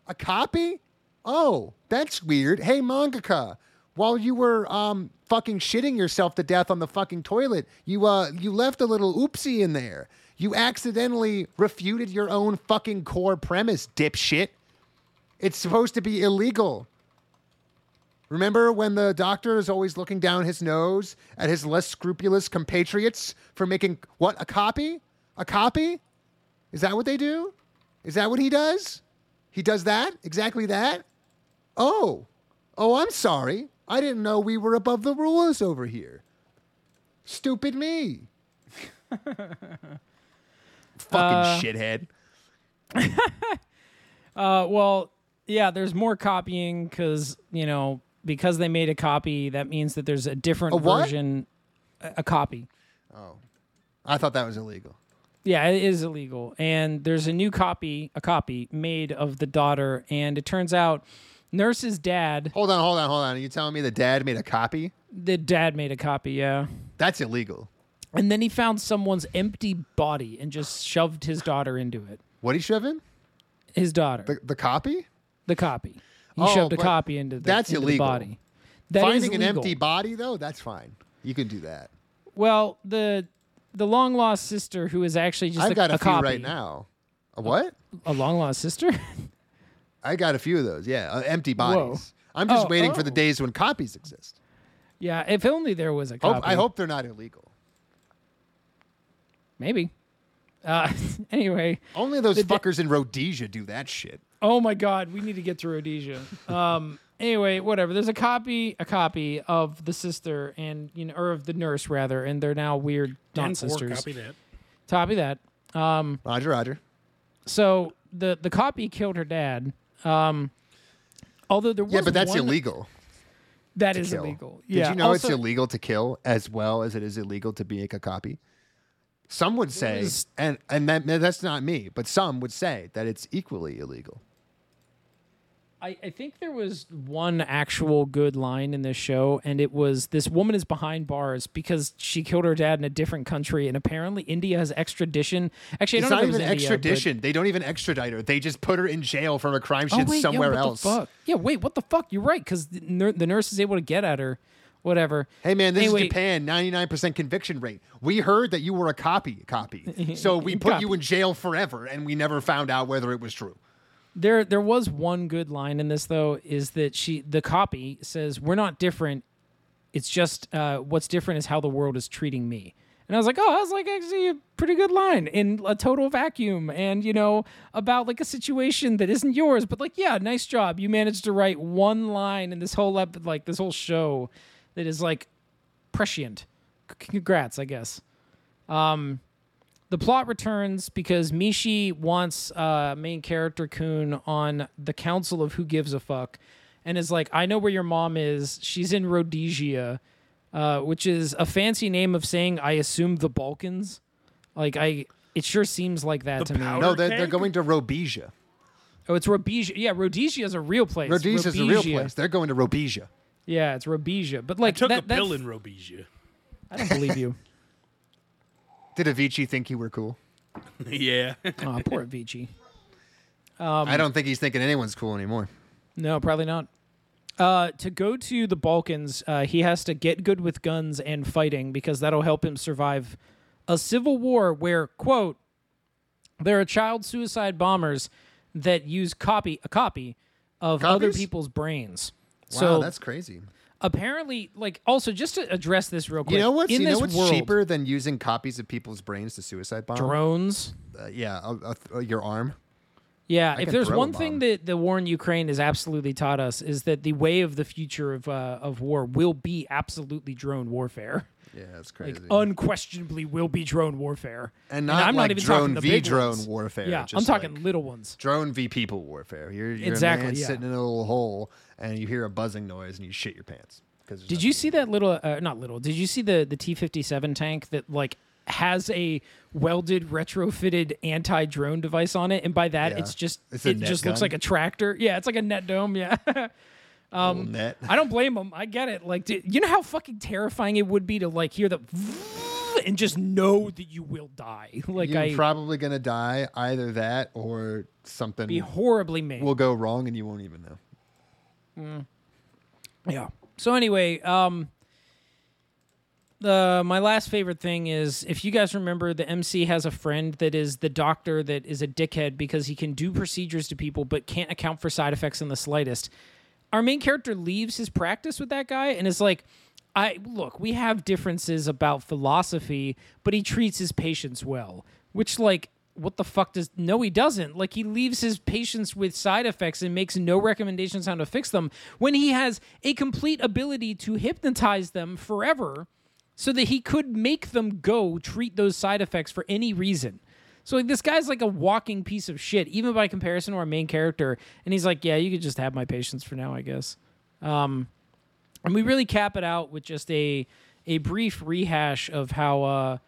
A copy? Oh, that's weird. Hey, mangaka, while you were um fucking shitting yourself to death on the fucking toilet, you uh you left a little oopsie in there. You accidentally refuted your own fucking core premise, dipshit. It's supposed to be illegal. Remember when the doctor is always looking down his nose at his less scrupulous compatriots for making what a copy? A copy? Is that what they do? Is that what he does? He does that? Exactly that? Oh. Oh, I'm sorry. I didn't know we were above the rules over here. Stupid me. Fucking shithead. Uh, well, yeah, there's more copying because you know because they made a copy. That means that there's a different A what? version. A, a copy. I thought that was illegal. Yeah, it is illegal. And there's a new copy, a copy made of the daughter, and it turns out Nurse's dad, Hold on, hold on, hold on. Are you telling me the dad made a copy? the dad made a copy, yeah. That's illegal. And then he found someone's empty body and just shoved his daughter into it. What he shove in? His daughter, The, the copy? the copy. He Oh, shoved a copy into the, that's into the illegal. body. That Finding an empty body though, that's fine. You can do that. Well, the the long lost sister who is actually just I've a, got a, a few copy. right now. A what? A long lost sister? I got a few of those. Yeah, uh, empty bodies. I'm just Oh, waiting for the oh. days when copies exist. yeah, if only there was a copy. Hope, I hope they're not illegal. Maybe. Uh, anyway, Only those The da- fuckers in Rhodesia do that shit. oh my God, we need to get to Rhodesia. Um, anyway, whatever. There's a copy, a copy of the sister and you know, or of the nurse rather, and they're now weird not And sisters. copy that. Copy that. Um, Roger, Roger. so the the copy killed her dad. Um, although there was Yeah, but that's illegal. That to kill. illegal. Did you know it's illegal to kill as well as it is illegal to make a copy? Some would say, is- and and that, that's not me, but some would say that it's equally illegal. I, I think there was one actual good line in this show, and it was this woman is behind bars because she killed her dad in a different country, and apparently India has extradition. Actually, I It's don't not know if it even was India, but- extradition. They don't even extradite her. They just put her in jail from a crime she Oh, did wait, somewhere else. Yeah, wait, what the fuck? You're right, because the, nur- the nurse is able to get at her. Whatever. Hey man, this Anyway- is Japan, 99% conviction rate. We heard that you were a copy copy. So we put you in jail forever and we never found out whether it was true. There, there was one good line in this though, is that she, the copy says, "We're not different. It's just uh, what's different is how the world is treating me." And I was like, "Oh, that's like actually a pretty good line in a total vacuum, and you know about like a situation that isn't yours, but like, yeah, nice job. You managed to write one line in this whole ep- like this whole show that is like prescient. Congrats, I guess." Um, the plot returns because Mishi wants uh, main character Kun on the council of who gives a fuck, and is like, "I know where your mom is. She's in Rhodesia, uh, which is a fancy name of saying I assume the Balkans. Like I, it sure seems like that The to me. powder- No, they're, they're going to Rhodesia. Oh, it's Rhodesia. Yeah, Rhodesia is a real place. Rhodesia is a real Rhodesia. place. They're going to Rhodesia. Yeah, it's Rhodesia. But I like took that, a pill that's- in Rhodesia. I don't believe you. Did Avicii think you were cool? yeah. oh, poor Avicii. I don't think he's thinking anyone's cool anymore. No, probably not. Uh, to go to the Balkans, uh, he has to get good with guns and fighting because that'll help him survive a civil war where, quote, there are child suicide bombers that use copy a copy of other people's brains. Wow, so that's crazy. Apparently, like, also just to address this real quick, You know what's in you this know what's world, cheaper than using copies of people's brains to suicide bomb? drones. Uh, yeah, uh, your arm. Yeah, if there's one thing that the war in Ukraine has absolutely taught us is that the way of the future of uh, of war will be absolutely drone warfare. Yeah, that's crazy. Like unquestionably will be drone warfare. and not I'm like not even drone talking the v big drone ones. warfare. Yeah, I'm talking like little ones. drone v people warfare. You're, you're Exactly, a man yeah. sitting in a little hole and you hear a buzzing noise and you shit your pants. Did you see that little? Uh, not little. Did you see the the T57 tank that like has a welded retrofitted anti drone device on it? And by that, Yeah. it's just It's it just looks like a tractor. Yeah, it's like a net dome. Yeah. Um, net. I don't blame them. I get it. Like, d- you know how fucking terrifying it would be to like hear the and just know that you will die. Like, You're I probably gonna die either that or something be horribly made. will go wrong and you won't even know. Yeah. So anyway, um the my last favorite thing is if you guys remember the MC has a friend that is the doctor that is a dickhead because he can do procedures to people but can't account for side effects in the slightest. Our main character leaves his practice with that guy and is like I look, we have differences about philosophy, but he treats his patients well, which like what the fuck does no he doesn't. Like he leaves his patients with side effects and makes no recommendations on how to fix them when he has a complete ability to hypnotize them forever so that he could make them go treat those side effects for any reason. So like this guy's like a walking piece of shit even by comparison to our main character. And he's like yeah you could just have my patients for now i guess. Um and we really cap it out with just a a brief rehash of how uh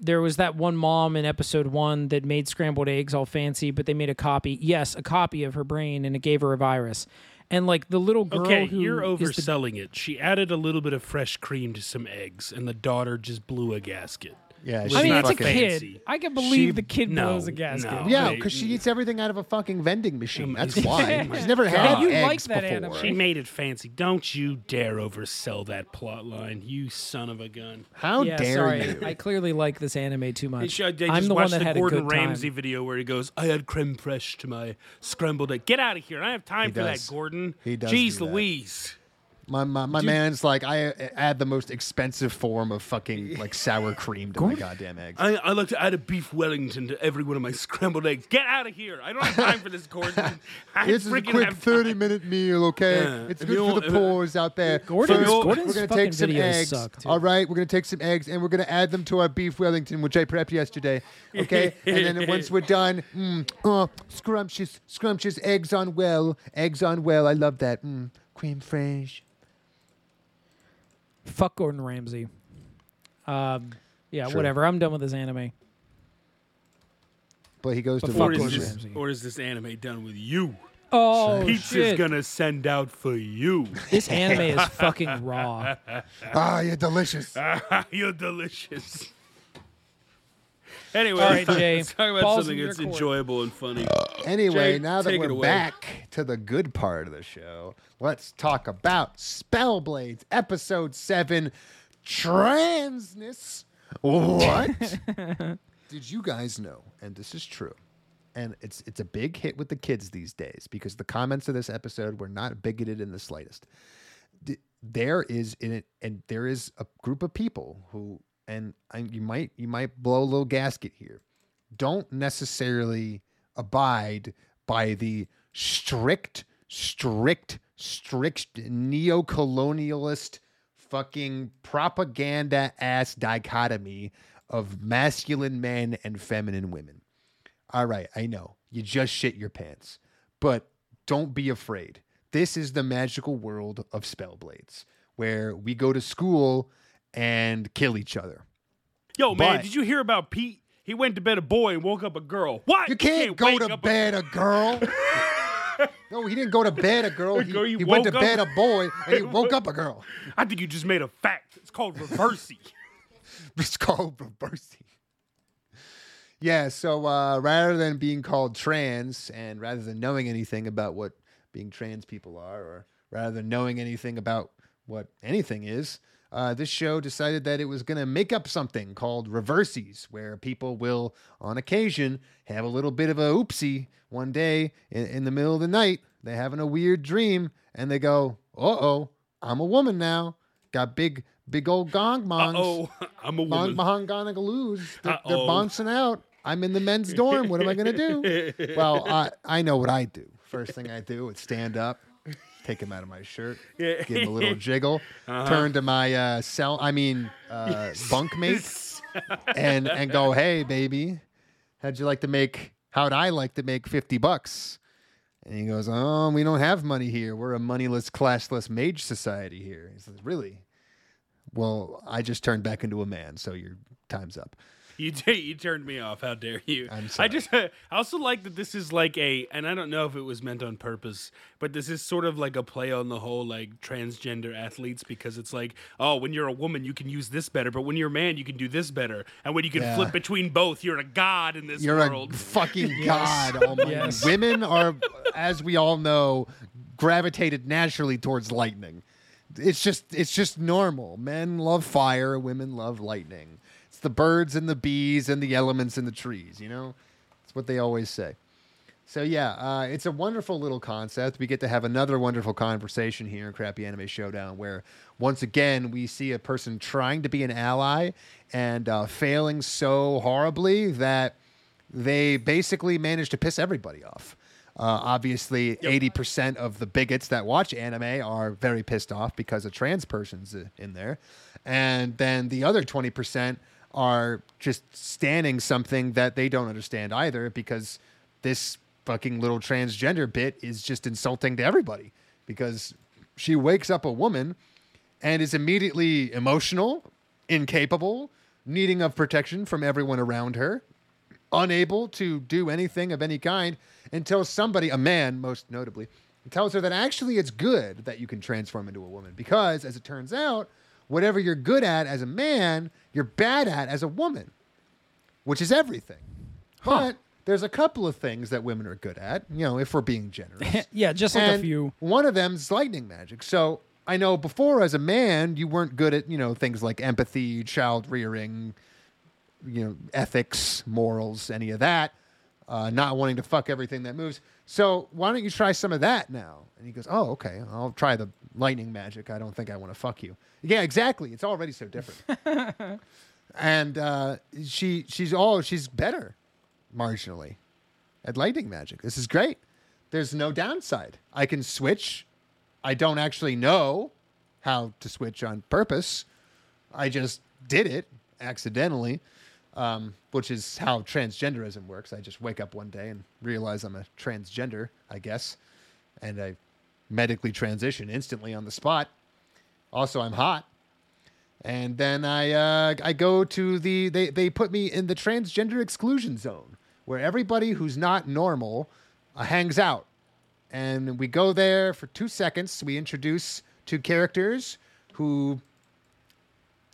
there was that one mom in episode one that made scrambled eggs all fancy, but they made a copy. Yes, a copy of her brain, and it gave her a virus. And like the little girl Okay, you're is the- overselling it. She added a little bit of fresh cream to some eggs, and the daughter just blew a gasket. Yeah, Was I mean, not it's a fancy. kid. I can believe She- the kid no, blows a gasket. no. Yeah, because she eats everything out of a fucking vending machine. That's yeah. why. She's never God. had You eggs like that before. anime. She made it fancy. Don't you dare oversell that plot line, you son of a gun. How yeah, dare sorry. you? I clearly like this anime too much. should- they I'm just the one watched that the had Gordon a good time. Ramsay video where he goes, "I had creme fraiche to my scrambled egg." Get out of here! I don't have time He for does. that, Gordon. He does Jeez do that. Louise. My my, my man's like I add the most expensive form of fucking like sour cream to my goddamn eggs. I, I like to add a beef Wellington to every one of my scrambled eggs. Get out of here! I don't have time for this, Gordon. I This is a quick thirty-minute meal, okay? Yeah. It's If good you for don't- the pores out there. Gordon's- First, Gordon's we're gonna fucking take some videos eggs. suck, too. All right, we're gonna take some eggs and we're gonna add them to our beef Wellington, which I prepped yesterday. Okay, and then once we're done, mm, oh, scrumptious, scrumptious eggs on well, eggs on well. I love that. Mm, cream fraiche. Fuck Gordon Ramsay. Um, yeah, Sure. whatever. I'm done with this anime. But he goes But to fuck Or is, Gordon this, Ramsay. or is this anime done with you? Oh Pizza's shit! gonna send out for you. This anime is fucking raw. Ah, you're delicious. You're delicious. Anyway, All right, Jay. let's talk about Balls something in your that's court. enjoyable and funny. Anyway, Jay, now that take it we're away. back to the good part of the show, let's talk about Spellblades episode 7 Transness. What? Did you guys know, and this is true, and it's it's a big hit with the kids these days because the comments of this episode were not bigoted in the slightest. D- There is in it, and there is a group of people who, and I, you might you might blow a little gasket here, don't necessarily abide by the strict, strict, strict neo-colonialist fucking propaganda ass dichotomy of masculine men and feminine women. All right, I know. You just shit your pants. But don't be afraid. This is the magical world of Spellblades, where we go to school and kill each other. Yo, man, did you hear about Pete? He went to bed a boy and woke up a girl. What? You can't, go to a- bed a girl. no, he didn't go to bed a girl. He, you he went to bed a boy and he woke up a girl. I think you just made a fact. It's called Reversi. It's called reversing. Yeah, so uh, rather than being called trans and rather than knowing anything about what being trans people are, or rather than knowing anything about what anything is, uh, this show decided that it was going to make up something called Reversis, where people will, on occasion, have a little bit of a oopsie one day in, in the middle of the night. They're having a weird dream and they go, uh oh, I'm a woman now. Got big, big old gong mongs. oh, I'm a woman. Mahonganoogaloos. They're, they're Uh-oh. bouncing out. I'm in the men's dorm. What am I going to do? Well, I, I know what I do. First thing I do is stand up, take him out of my shirt, give him a little jiggle, turn to my uh, cell, I mean, uh, bunkmate, and, and go, hey, baby, how'd you like to make, how'd I like to make 50 bucks? And he goes, oh, we don't have money here. We're a moneyless, classless mage society here. He says, really? Well, I just turned back into a man, so your time's up. You you turned me off. How dare you? I'm sorry. I just I also like that this is like a and I don't know if it was meant on purpose, but this is sort of like a play on the whole like transgender athletes because it's like, oh, when you're a woman you can use this better, but when you're a man you can do this better. And when you can Yeah. flip between both, you're a god in this You're world. a fucking god. Oh Almighty. Yes. Women are, as we all know, gravitated naturally towards lightning. It's just it's just normal. Men love fire, women love lightning. It's the birds and the bees and the elements and the trees, you know? That's what they always say. So yeah, uh, it's a wonderful little concept. We get to have another wonderful conversation here in Crappy Anime Showdown, where once again we see a person trying to be an ally and uh, failing so horribly that they basically manage to piss everybody off. Uh, obviously, eighty percent of the bigots that watch anime are very pissed off because a trans person's uh, in there, and then the other twenty percent are just standing something that they don't understand either because this fucking little transgender bit is just insulting to everybody because she wakes up a woman and is immediately emotional, incapable, needing of protection from everyone around her, unable to do anything of any kind until somebody, a man most notably, tells her that actually it's good that you can transform into a woman because, as it turns out, whatever you're good at as a man, you're bad at as a woman, which is everything. But there's a couple of things that women are good at, you know, if we're being generous. yeah, just like a few. One of them's lightning magic. So I know before as a man, you weren't good at, you know, things like empathy, child rearing, you know, ethics, morals, any of that. Uh, not wanting to fuck everything that moves. So why don't you try some of that now? And he goes, Oh, okay. I'll try the lightning magic. I don't think I want to fuck you. Yeah, exactly. It's already so different. and uh, she she's all she's better marginally at lightning magic. This is great. There's no downside. I can switch. I don't actually know how to switch on purpose. I just did it accidentally, um, which is how transgenderism works. I just wake up one day and realize I'm a transgender, I guess, and I medically transition instantly on the spot. Also, I'm hot. And then I uh, I go to the they they put me in the transgender exclusion zone where everybody who's not normal uh, hangs out, and we go there for two seconds. We introduce two characters who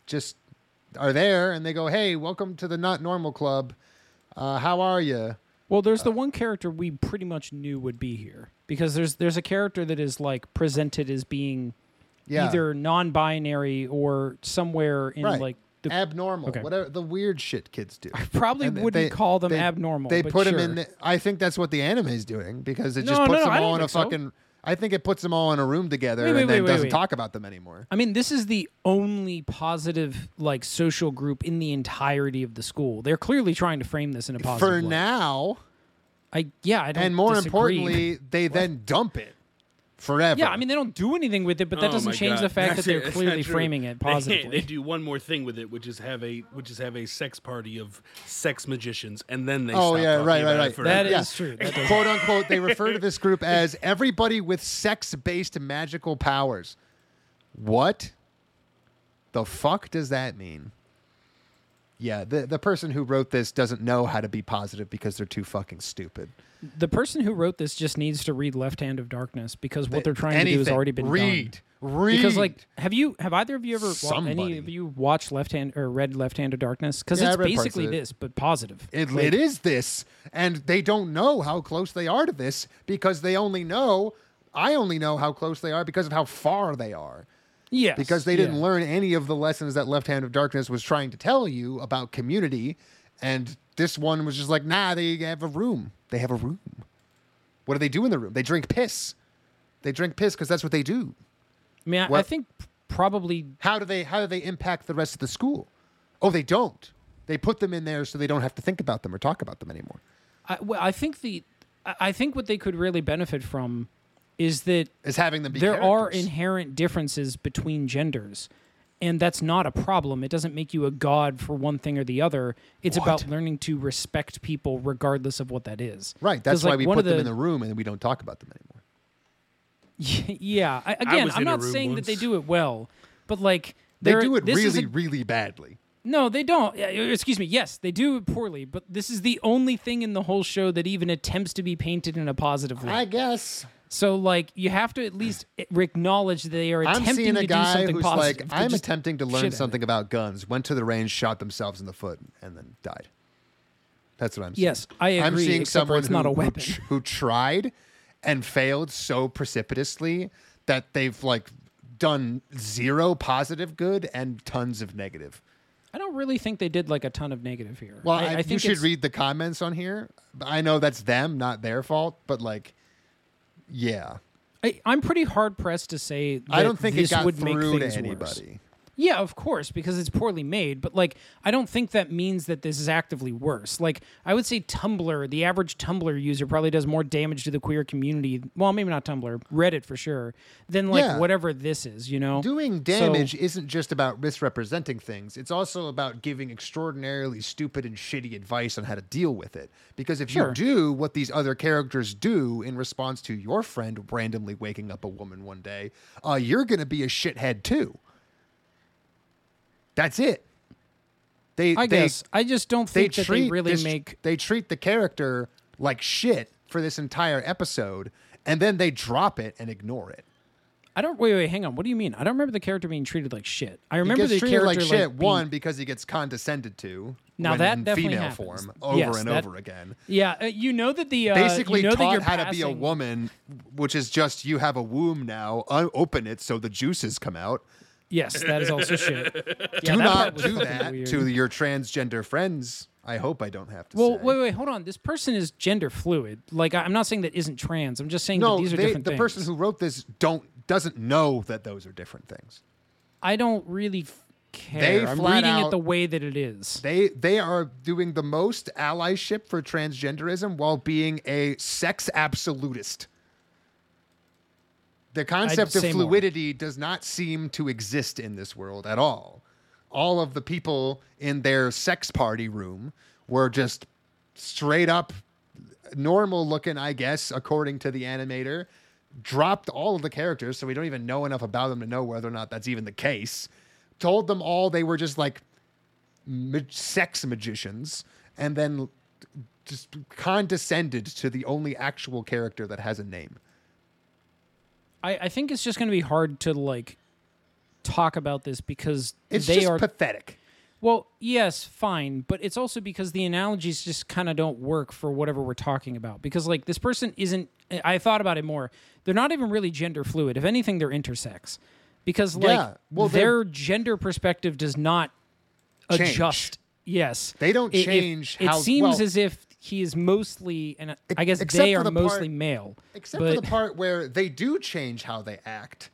just are there, and they go, "Hey, welcome to the Not Normal Club. Uh, how are you?" Well, there's the one character we pretty much knew would be here because there's there's a character that is like presented as being Yeah, either non-binary or somewhere in right. like the abnormal, Okay. whatever the weird shit kids do. I probably And wouldn't they- call them they- abnormal. They put sure. them in. The, I think that's what the anime is doing because it No, just no, puts no, them I all in a so. fucking. I think it puts them all in a room together Wait, wait, and then wait, doesn't talk about them anymore. I mean, this is the only positive like social group in the entirety of the school. They're clearly trying to frame this in a positive way. For light. now, I yeah, I don't and more disagree. importantly, they then dump it forever. Yeah, I mean they don't do anything with it, but that Oh doesn't my change God. the fact That's that they're That's clearly not true. framing it They- positively. They, do one more thing with it, which is have a which is have a sex party of sex magicians, and then they Oh stop yeah, talking right, right, it right. forever. That yeah. is true. That does- quote unquote, they refer to this group as everybody with sex-based magical powers. What the fuck does that mean? Yeah, the the person who wrote this doesn't know how to be positive because they're too fucking stupid. The person who wrote this just needs to read Left Hand of Darkness because what they're trying to do has already been read, done. Read. Because like, have you have either of you ever wa- any Somebody. of you watched Left Hand or read Left Hand of Darkness? Because Yeah, I it's read parts basically it. this, but positive. It, it is this, and they don't know how close they are to this because they only know. I only know how close they are because of how far they are. Yes, Because they didn't yeah. learn any of the lessons that Left Hand of Darkness was trying to tell you about community, and this one was just like, nah, they have a room. They have a room. What do they do in the room? They drink piss. They drink piss because that's what they do. I mean, I, I think probably How do they? How do they impact the rest of the school? Oh, they don't. They put them in there so they don't have to think about them or talk about them anymore. I, well, I think the I think what they could really benefit from is that Is having them be there are inherent differences between genders and that's not a problem it doesn't make you a god for one thing or the other it's about learning to respect people regardless of what that is Right. That's why like, we one put of them in the room and we don't talk about them anymore. yeah I, again was i'm not room saying that they do it well but like They do it this is really, a- really badly. No, they don't. Excuse me. Yes, they do it poorly, but this is the only thing in the whole show that even attempts to be painted in a positive light. I guess. So, like, you have to at least acknowledge that they are I'm attempting seeing to a do guy something who's positive. like, I'm just attempting to shit learn at something about guns, went to the range, shot themselves in the foot, and then died. That's what I'm seeing. Yes, I agree. I'm agree, seeing except for someone it's not who, a who weapon. tr- who tried and failed so precipitously that they've like done zero positive good and tons of negative. I don't really think they did like a ton of negative here. Well, I, I, I think you should it's- read the comments on here. I know that's them, not their fault, but like, yeah, I, I'm pretty hard pressed to say. That I don't think it got would make through to things anybody. Worse. Yeah, of course, because it's poorly made. But like, I don't think that means that this is actively worse. Like, I would say Tumblr, the average Tumblr user probably does more damage to the queer community. Well, maybe not Tumblr, Reddit for sure, than like Yeah. whatever this is. You know, Doing So- damage isn't just about misrepresenting things. It's also about giving extraordinarily stupid and shitty advice on how to deal with it. Because if Sure. you do what these other characters do in response to your friend randomly waking up a woman one day, uh, you're going to be a shithead too. That's it. They, I they, guess I just don't they think that treat they really this- make. they treat the character like shit for this entire episode, and then they drop it and ignore it. I don't. Wait, wait, hang on. What do you mean? I don't remember the character being treated like shit. I He remember gets the treated character like shit. being- one because he gets condescended to. Now when that in definitely female happens. form over Yes, and that- over again. Yeah, uh, you know that the uh, Basically you know that taught you're how to be a woman, which is just you have a womb now. Open it so the juices come out. Yes, that is also shit. Yeah, do not do that weird. to your transgender friends. I hope I don't have to. Well, say. wait, wait, hold on. This person is gender fluid. Like, I- I'm not saying that isn't trans. I'm just saying no, that these are they- different the things. person who wrote this don't doesn't know that those are different things. I don't really f- care. They I'm reading out- it the way that it is. They they are doing the most allyship for transgenderism while being a sex absolutist. The concept of say more. fluidity does not seem to exist in this world at all. All of the people in their sex party room were just straight up normal looking, I guess, according to the animator. Dropped all of the characters, so we don't even know enough about them to know whether or not that's even the case. Told them all they were just like sex magicians, and then just condescended to the only actual character that has a name. I, I think it's just going to be hard to like talk about this because It's they just are pathetic. Well, yes, fine, but it's also because the analogies just kind of don't work for whatever we're talking about. Because like this person isn't. I thought about it more. They're not even really gender fluid. If anything, they're intersex. Because like Yeah, well, they're- their gender perspective does not Change. adjust. Yes, They don't It- change It, how- seems well- as if he is mostly, and I guess except they are the mostly part- male. Except but, for the part where they do change how they act.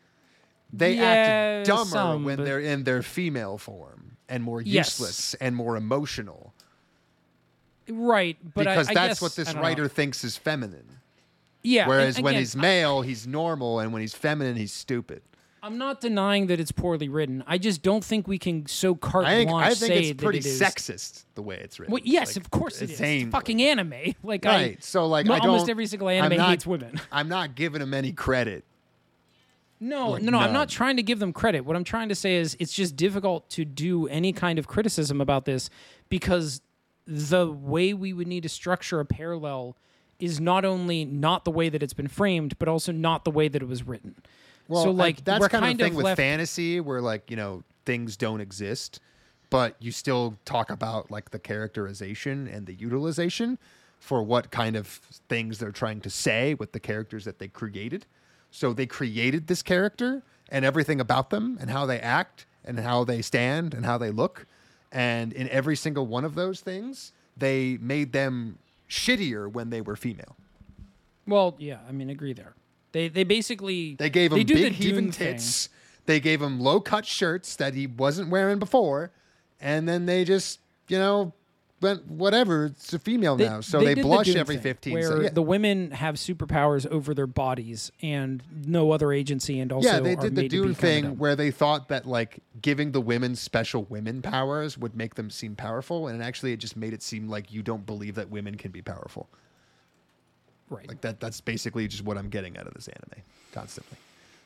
They Yeah, act dumber some, when but- they're in their female form and more Yes. useless and more emotional. right, but because I, that's guess- what this I don't know. writer thinks is feminine. Yeah, Whereas when he's male, he's normal, and when he's feminine, he's stupid. I'm not denying that it's poorly written. I just don't think we can so carte I think, blanche I think say it's pretty it is. sexist the way it's written. Well, yes, Like, of course it is. It's fucking anime. Like Right. I, so like don't, almost every single anime I'm not- hates women. I'm not giving them any credit. No, Like, no, no. I'm not trying to give them credit. What I'm trying to say is it's just difficult to do any kind of criticism about this because the way we would need to structure a parallel is not only not the way that it's been framed, but also not the way that it was written. Well, so I- like that's we're kind, kind of thing with left, fantasy, where like you know things don't exist, but you still talk about like the characterization and the utilization for what kind of things they're trying to say with the characters that they created. So they created this character and everything about them and how they act and how they stand and how they look, and in every single one of those things, they made them shittier when they were female. Well, yeah, I mean, agree there. They they basically They gave him they big the heaving Dune thing. tits. They gave him low cut shirts that he wasn't wearing before, and then they just, you know, went whatever. It's a female They- now, so they, did the blush Dune every fifteen. Where so, yeah. the women have superpowers over their bodies and no other agency, and also yeah, they did the Dune thing where they thought that like giving the women special women powers would make them seem powerful, and actually it just made it seem like you don't believe that women can be powerful. Right. Like that that's basically just what I'm getting out of this anime constantly.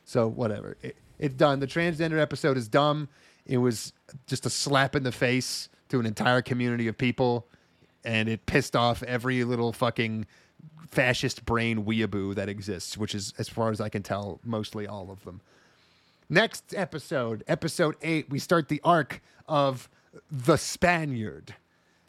So whatever. It, it's done. The transgender episode is dumb. It was just a slap in the face to an entire community of people, and it pissed off every little fucking fascist brain weeaboo that exists, which is, as far as I can tell, mostly all of them. Next episode, episode eight, we start the arc of the Spaniard.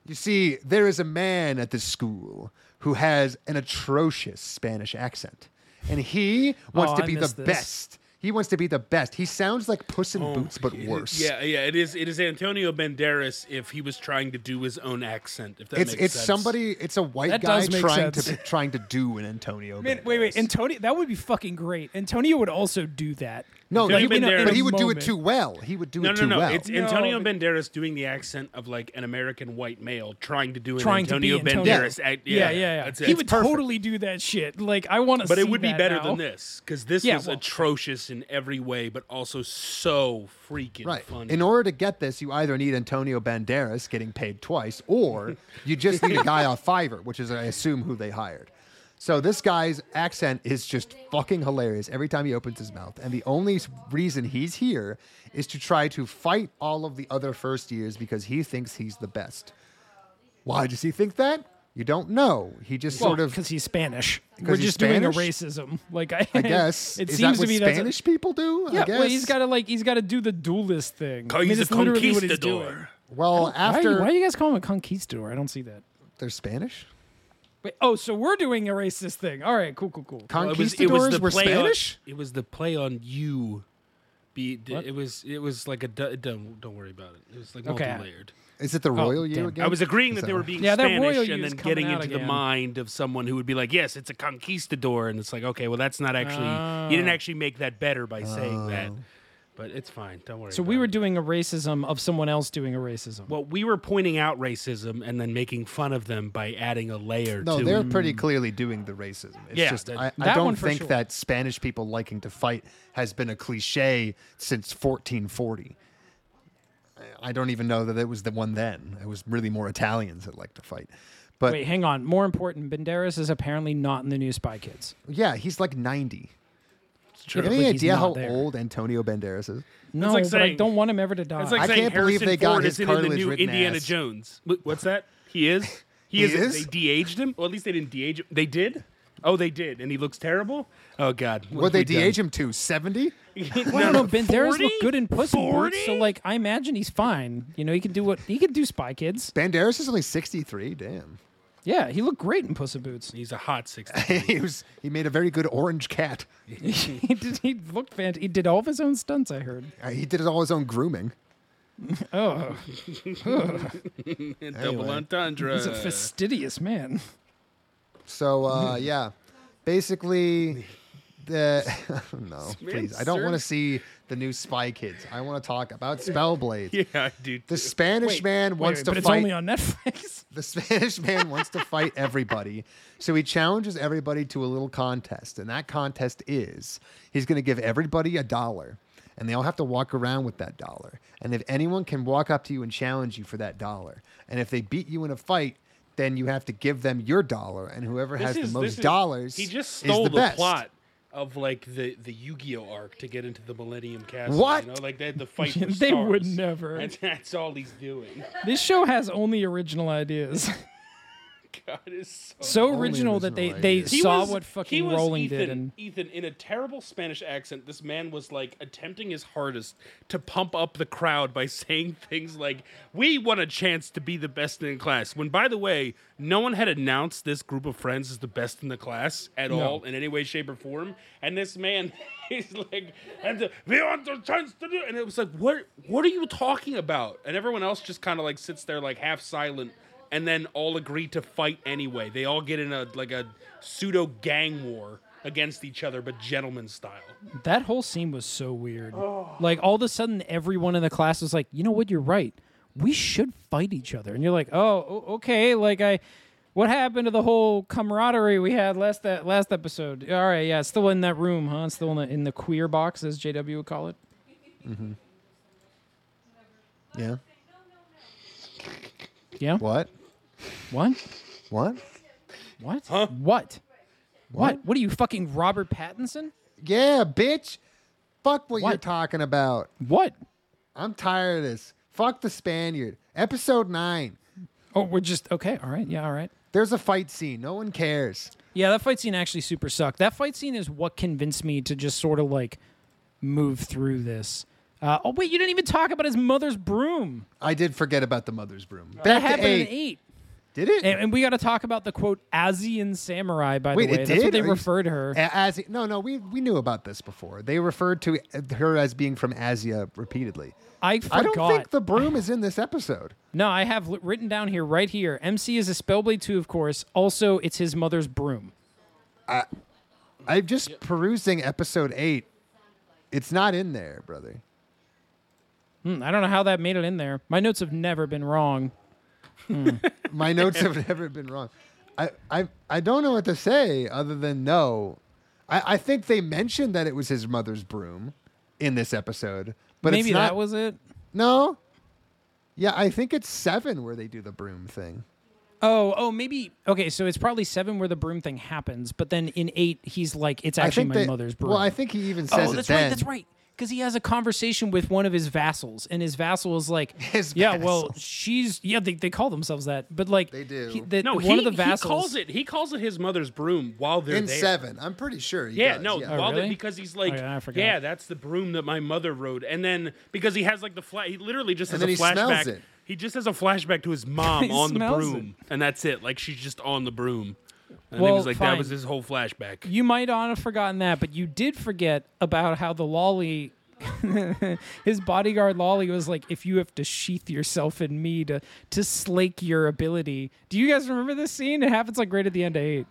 You see, there is a man at this school who has an atrocious Spanish accent, and he wants Oh, to I be the missed this. best. He wants to be the best. He sounds like Puss in oh Boots, but worse. Yeah, yeah. It is. It is Antonio Banderas if he was trying to do his own accent. If that It's makes it's sense. somebody. It's a white That guy does make trying sense. to trying to do an Antonio. Man, wait, wait, Banderas. Antonio. That would be fucking great. Antonio would also do that. No, Like, he, you know, but he would do it too well. He would do No, it no, too no. well. It's No, Antonio but- Banderas doing the accent of like an American white male trying to do an Trying to be Antonio Antonio. Banderas. act- Yeah, yeah, yeah. That's He it. would perfect. totally do that shit. Like I want to. But it would be better than this. this because this Yeah, was well- atrocious in every way, but also so freaking Right. funny. In order to get this, you either need Antonio Banderas getting paid twice, or you just need a guy off Fiverr, which is, I assume, who they hired. So this guy's accent is just fucking hilarious every time he opens his mouth. And the only reason he's here is to try to fight all of the other first years because he thinks he's the best. Why does he think that? You don't know. He just sort of, because he's Spanish. 'Cause We're he's just doing a racism. Like I, I guess, it is seems that what to me that's a- Spanish people do? yeah, I guess. well, he's got to like he's got to do the duelist thing. I mean, he's it's a literally what he's doing. conquistador. well, Why, after why do you guys call him a conquistador? I don't see that. they're Spanish, Wait, oh, so we're doing a racist thing. All right, cool, cool, cool. Well, it was, conquistadors it was the were play Spanish. On, it was the play on you. Be it was it was like a du- don't don't worry about it. It was like Okay. multi-layered. Is it the oh, royal you damn. again? I was agreeing Is that they were being Yeah, that Spanish royal and you's then coming getting out into the again. mind of someone who would be like, "Yes, it's a conquistador," and it's like, okay, well, that's not actually. You didn't ah. actually make that better by saying that, oh. But it's fine. Don't worry. So about we were it. doing a racism of someone else doing a racism. Well, we were pointing out racism and then making fun of them by adding a layer No, to they're it. pretty clearly doing the racism. It's Yeah, just that- I, I don't think sure. that Spanish people liking to fight has been a cliche since 1440. I- I don't even know that it was the one then. It was really more Italians that liked to fight. But Wait, hang on. More important, Banderas is apparently not in the new Spy Kids. yeah, he's like 90. True. You have Like, any he's idea how there. old Antonio Banderas is? No, like but I don't want him ever to die. It's like I can't believe Harrison they got Ford his isn't in the new Indiana ass. Jones. What's that? He is. He, He is. is? They de-aged him. Well, at least they didn't de-age him. They did. Oh, they did, and he looks terrible. Oh God. What they de-age him to? 70? well, no, Banderas 40? look good in Puss in Boots, so like I imagine he's fine. You know, he can do what he can do. Spy Kids. Banderas is only 63. Damn. Yeah, he looked great in Puss in Boots. He's a hot sixty. he was he made a very good orange cat. he did. He looked fantastic. He did all of his own stunts. I heard. Uh, He did all his own grooming. Oh, Double entendre. he's a fastidious man. So uh, yeah, basically, the no, please. I don't want to see the new Spy Kids. I want to talk about Spellblade. yeah, I do. The Spanish man Wait, wants wait, to but it's fight. only on Netflix. the Spanish man wants to fight everybody, so he challenges everybody to a little contest, and that contest is he's going to give everybody a dollar, and they all have to walk around with that dollar. And if anyone can walk up to you and challenge you for that dollar, and if they beat you in a fight. Then you have to give them your dollar, and whoever has This the most is- dollars He just is stole the, the, best. plot of like the the Yu-Gi-Oh arc to get into the Millennium Castle. What? You know, like they had the fight. For They would never. That's, that's all he's doing. This show has only original ideas. God is so. so original that they they ideas. Saw was- what he fucking was Rowling Ethan, did and Ethan, in a terrible Spanish accent, this man was like attempting his hardest to pump up the crowd by saying things like, "We want a chance to be the best in class." When, by the way, no one had announced this group of friends as the best in the class at all in any way, shape, or form. And this man is like, "And "We want a chance to do," and it was like, "What? What are you talking about?" And everyone else just kind of like sits there like half silent and then all agree to fight anyway. They all get in a like a pseudo gang war against each other, but gentleman style. that whole scene was so weird. Oh. Like all of a sudden everyone in the class was like, "You know what? You're right. We should fight each other." And you're like, "Oh, okay." Like I what happened to the whole camaraderie we had last that last episode? All right, yeah, it's still in that room, huh? It's still in the in the queer box as JW would call it. Mm-hmm. Yeah. Yeah. What? What? What? What? Huh? What? What? What are you fucking Robert Pattinson? Yeah, bitch. Fuck what, you're What? talking about. What? I'm tired of this. Fuck the Spaniard. Episode nine. Oh, we're just okay. All right. Yeah. All right. There's a fight scene. No one cares. Yeah, that fight scene actually super sucked. That fight scene is what convinced me to just sort of like move through this. Uh, oh wait, you didn't even talk about his mother's broom. I did forget about the mother's broom. That Back to happened eight. in eight. Did it? And, and we got to talk about the quote Asian samurai. By Wait, the way, it that's what they Are refer to her. As no, no, we we knew about this before. They referred to her as being from Asia repeatedly. I forgot. I don't think the broom is in this episode. no, I have written down here right here. MC is a Spellblade 2, of course. Also, it's his mother's broom. I'm just perusing episode eight. It's not in there, brother. Hmm, I don't know how that made it in there. My notes have never been wrong. My notes have never been wrong. I, I I don't know what to say other than no. I, I think they mentioned that it was his mother's broom in this episode, but Maybe it's not, that was it. no. Yeah, I think it's seven where they do the broom thing. Oh, oh, maybe. Okay, so it's probably seven where the broom thing happens, but then in eight, he's like, it's I actually think my they- mother's broom. Well, I think he even says oh, it that's then. right. That's right. Because he has a conversation with one of his vassals, and his vassal is like, His "Yeah, well, she's yeah." They, they call themselves that, but like They do. he- the- No, one he, of the vassals he calls it. He calls it his mother's broom while they're in there. seven. I'm pretty sure. He Yeah, does, no, yeah. Oh, while they- really? because he's oh, like, Oh, yeah, yeah, that's the broom that my mother rode, and then because he has like the flash, he literally just And has a then he smells flashback. it. He just has a flashback to his mom on the smells broom, and that's it. Like she's just on the broom. And Well, he was like, that fine. was his whole flashback. You might not have forgotten that, but you did forget about how the lolly, his bodyguard lolly was like, if you have to sheath yourself in me to to slake your ability. Do you guys remember this scene? It happens like right at the end of eight.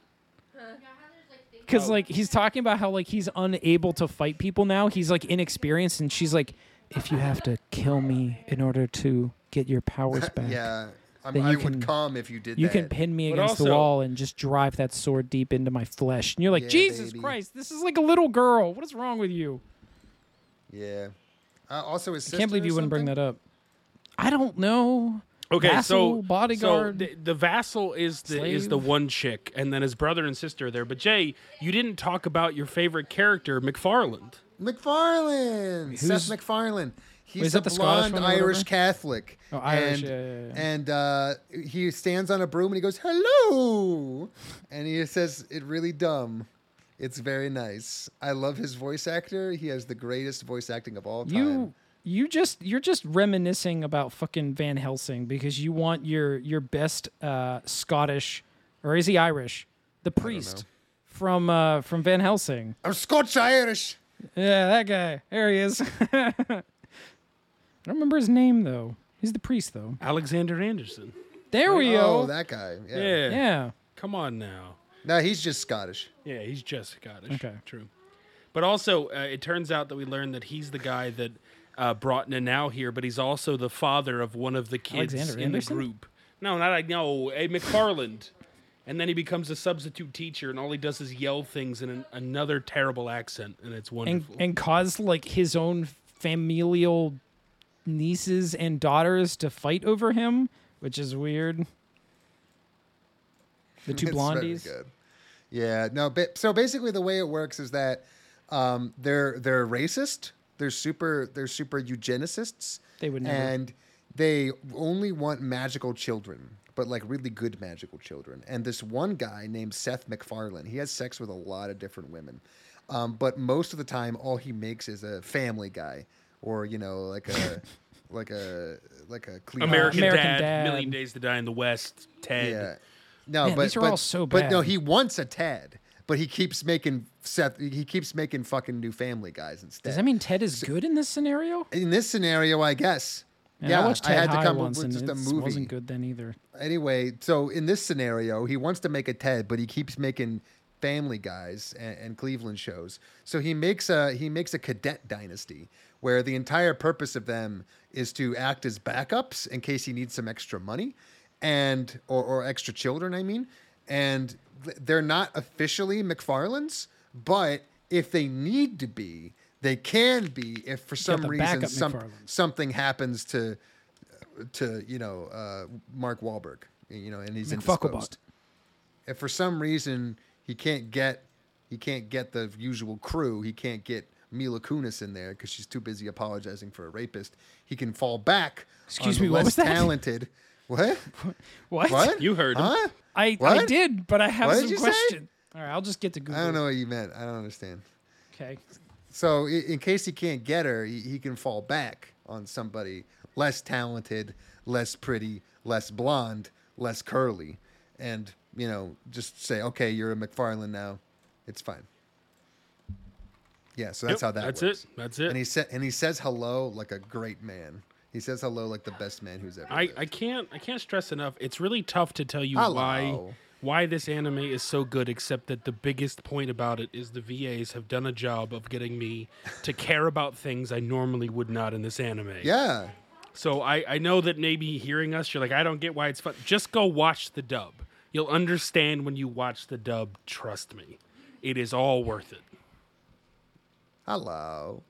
Because like he's talking about how like he's unable to fight people now. He's like inexperienced, and she's like, if you have to kill me in order to get your powers back, Yeah, I'm, Then I you would can- come if you did that. you that. can pin me But against the wall and just drive that sword deep into my flesh. And you're like, Yeah, Jesus baby. Christ, this is like a little girl. What is wrong with you? Yeah. Uh, also, his I can't believe sister or you wouldn't bring that up. I don't know. Okay, Vassal, so bodyguard, So the, the vassal is the is the one chick, and then his brother and sister are there. But Jay, you didn't talk about your favorite character, McFarland. McFarlane. Seth Who's- McFarlane. He's Wait, is a that the Scottish blonde Irish? Catholic. Oh, Irish, And, yeah, yeah, yeah. and uh, he stands on a broom and he goes, "Hello," and he says it really dumb. It's very nice. I love his voice actor. He has the greatest voice acting of all time. You you just you're just reminiscing about fucking Van Helsing because you want your your best uh, Scottish or is he Irish? The priest from uh, from Van Helsing. I'm Scotch Irish. Yeah, that guy. There he is. I don't remember his name though. He's the priest though. Alexander Anderson. There we go. Oh, that guy. Yeah. Yeah. yeah. Come on now. No, he's just Scottish. Yeah, he's just Scottish. Okay. True. But also, uh, it turns out that we learned that he's the guy that uh, brought Nanao here, but he's also the father of one of the kids Alexander in Anderson? the group. No, not I. No, a McFarland. and then he becomes a substitute teacher, and all he does is yell things in an, another terrible accent, and it's And wonderful. and cause like his own familial nieces and daughters to fight over him, which is weird. The two It's blondies. Yeah, no. But, so basically, the way it works is that um, they're they're racist. They're super. They're super eugenicists. They would never. And they only want magical children, but like really good magical children. And this one guy named Seth MacFarlane, he has sex with a lot of different women, um, but most of the time, all he makes is a family guy, or you know, like a like a like a Cleveland- American, American Dad, Dad. Million Ways to Die in the West, Ted. Yeah. No, Man, but these are but, all so But no, he wants a Ted, but he keeps making Seth. He keeps making fucking new Family Guys instead. Does that mean Ted is good in this scenario? in this scenario? I guess. Man, yeah, I watched Ted had to come once up with just a movie. wasn't good then either. Anyway, so in this scenario, he wants to make a Ted, but he keeps making Family Guys and, and Cleveland shows. So he makes a he makes a cadet dynasty where the entire purpose of them is to act as backups in case he needs some extra money, and or, or extra children. I mean, and they're not officially McFarland's, but if they need to be, they can be. If for some reason some, something happens to to you know uh, Mark Wahlberg, you know, and he's indisposed. If for some reason he can't get he can't get the usual crew, he can't get Mila Kunis in there because she's too busy apologizing for a rapist, he can fall back. Excuse on me, the what less was that? talented. What? What? What? You heard him. Huh? I, I did, but I have What some you say? question. All right, I'll just get to Google. I don't know what you meant. I don't understand. Okay. So in case he can't get her, he, he can fall back on somebody less talented, less pretty, less blonde, less curly, and you know just say, okay, you're a McFarlane now. It's fine. Yeah, so that's Yep, how that That's works. it. That's it. And he said, and he says hello like a great man. He says hello like the best man who's ever. I, lived. I can't I can't stress enough. It's really tough to tell you Hello. why why this anime is so good. Except that the biggest point about it is the VAs have done a job of getting me to care about things I normally would not in this anime. yeah. So I I know that maybe hearing us, you're like, I don't get why it's fun. Just go watch the dub. You'll understand when you watch the dub. Trust me, it is all worth it. Hello.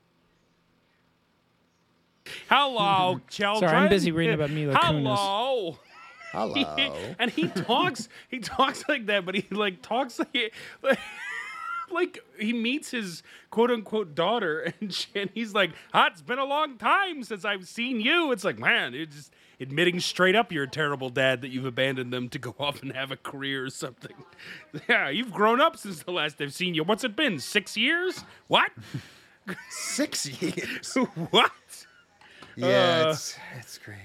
Hello, children. Sorry, I'm busy reading about Mila Kunis. Hello. Hello. and he talks he talks like that but he like talks like like, like he meets his quote unquote daughter and, she, and he's like ah, it's been a long time since i've seen you it's like man it's just admitting straight up you're a terrible dad that you've abandoned them to go off and have a career or something yeah you've grown up since the last i've seen you what's it been six years what Six years. what Yeah, Uh, it's it's great.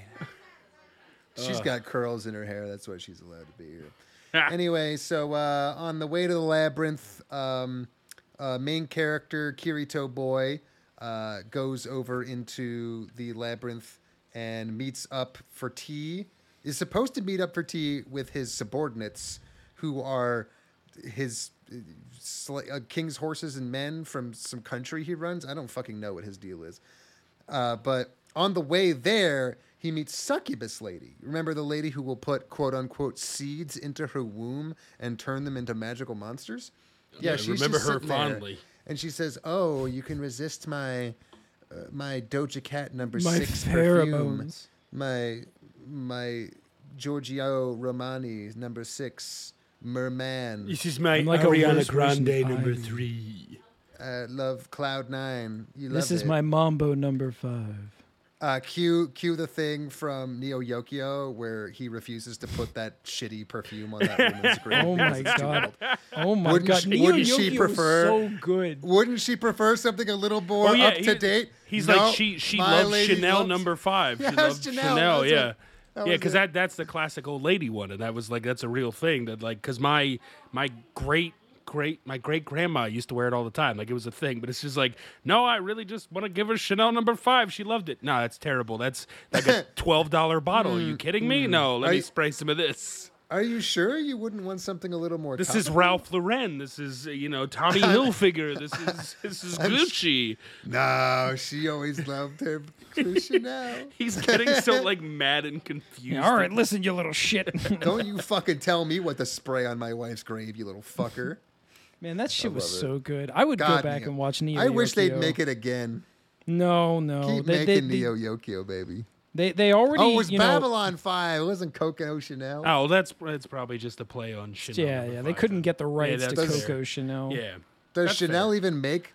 She's got curls in her hair. That's why she's allowed to be here. anyway, so uh, on the way to the labyrinth, um, uh, main character Kirito Boy uh, goes over into the labyrinth and meets up for tea. Is supposed to meet up for tea with his subordinates, who are his uh, king's horses and men from some country he runs. I don't fucking know what his deal is. Uh, but on the way there, he meets Succubus Lady. Remember the lady who will put quote unquote seeds into her womb and turn them into magical monsters? Yeah, I she's remember just her sitting there, fondly. and she says, "Oh, you can resist my uh, my Doja Cat number My six perfume, my my Giorgio Armani number six merman." this is my I'm like ariana grande number three. uh, love Cloud Nine. You love This is it. my Mambo number five. Uh, cue, cue the thing from Neo Yokio where he refuses to put that shitty perfume on that woman's grave. Oh my god. Oh my Wouldn't god. she- Neo wouldn't she Yokio prefer- was so good. Wouldn't she prefer something a little more Oh, yeah, up to he- date? He's No, like she she loves Chanel loves- number five. Yeah, she loves Chanel, Chanel, yeah. it. Yeah, because that that's the classic old lady one, and that was like that's a real thing. That like because my my great great my great grandma used to wear it all the time. Like it was a thing, but it's just like no, I really just want to give her Chanel number five. She loved it. No, that's terrible. That's like a twelve dollar bottle. Are you kidding me? No, let Are me you- spray some of this. Are you sure you wouldn't want something a little more? This is? Ralph Lauren. This is uh, you know Tommy Hilfiger. This is this is Gucci. No, she always loved her Chanel. He's getting so like mad and confused. All right, listen, you little shit. Don't you fucking tell me what to spray on my wife's grave, you little fucker. Man, that shit was it. so good. I would God, go back Neo. and watch Neo. I wish they'd make it again. No, no. Keep they, making they, Neo Yokio, baby. They, they already. Oh, it was you know, Babylon 5. It wasn't Coco Chanel. Oh, that's that's probably just a play on Chanel. Yeah, number yeah. They couldn't then. get the rights to Coco fair. Chanel. Yeah, Does that's Chanel fair. even make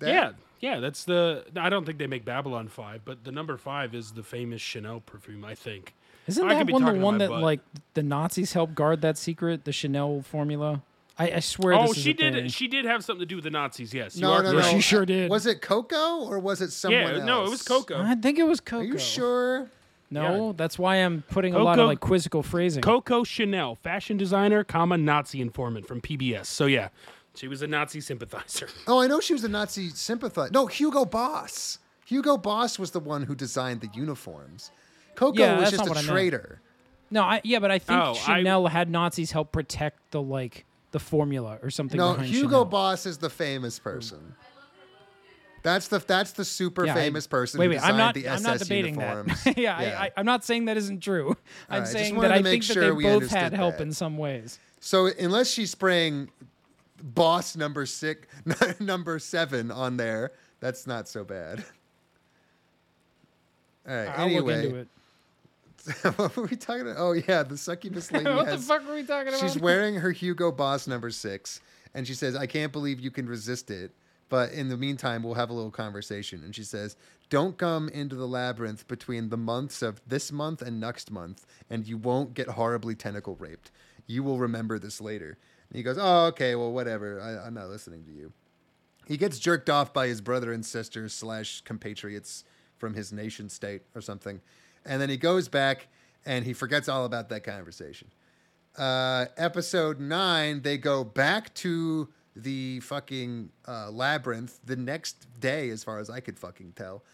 that? yeah, yeah. That's the. I don't think they make Babylon Five, but the number five is the famous Chanel perfume. I think. Isn't I that be one the one that butt. like the Nazis helped guard that secret, the Chanel formula? I, I swear. Oh, this is she a did. thing. She did have something to do with the Nazis. Yes. you No, are no, no. she sure did. Was it Coco or was it someone Yeah, else? no, it was Coco. I think it was Coco. Are you sure? No, that's why I'm putting a lot of like quizzical phrasing. Coco Chanel, fashion designer, comma Nazi informant from PBS. So yeah, she was a Nazi sympathizer. Oh, I know she was a Nazi sympathizer. No, Hugo Boss. Hugo Boss was the one who designed the uniforms. Coco Yeah, was that's just a what I traitor. no, I, yeah, but I think Oh, I- Chanel had Nazis help protect the like the formula or something. No, Hugo Chanel. Boss is the famous person. That's the that's the super Yeah, I- famous person Wait, who wait, designed I'm not. the I'm SS not debating uniforms. that. yeah, I, I, I'm not saying that isn't true. I'm right, saying that I think sure that they both had help that. in some ways. So unless she's spraying boss number six, number seven on there, that's not so bad. All right. I'll look anyway, into it. what were we talking about? Oh yeah, the succubus lady. what the fuck are we talking about? She's wearing her Hugo Boss number six, and she says, "I can't believe you can resist it, But in the meantime, we'll have a little conversation. And she says, Don't come into the labyrinth between the months of this month and next month, and you won't get horribly tentacle raped. You will remember this later. And he goes, Oh, okay, well, whatever. I, I'm not listening to you. He gets jerked off by his brother and sister slash compatriots from his nation state or something. And then he goes back and he forgets all about that conversation. Uh, episode nine, they go back to the fucking uh, labyrinth the next day, as far as I could fucking tell.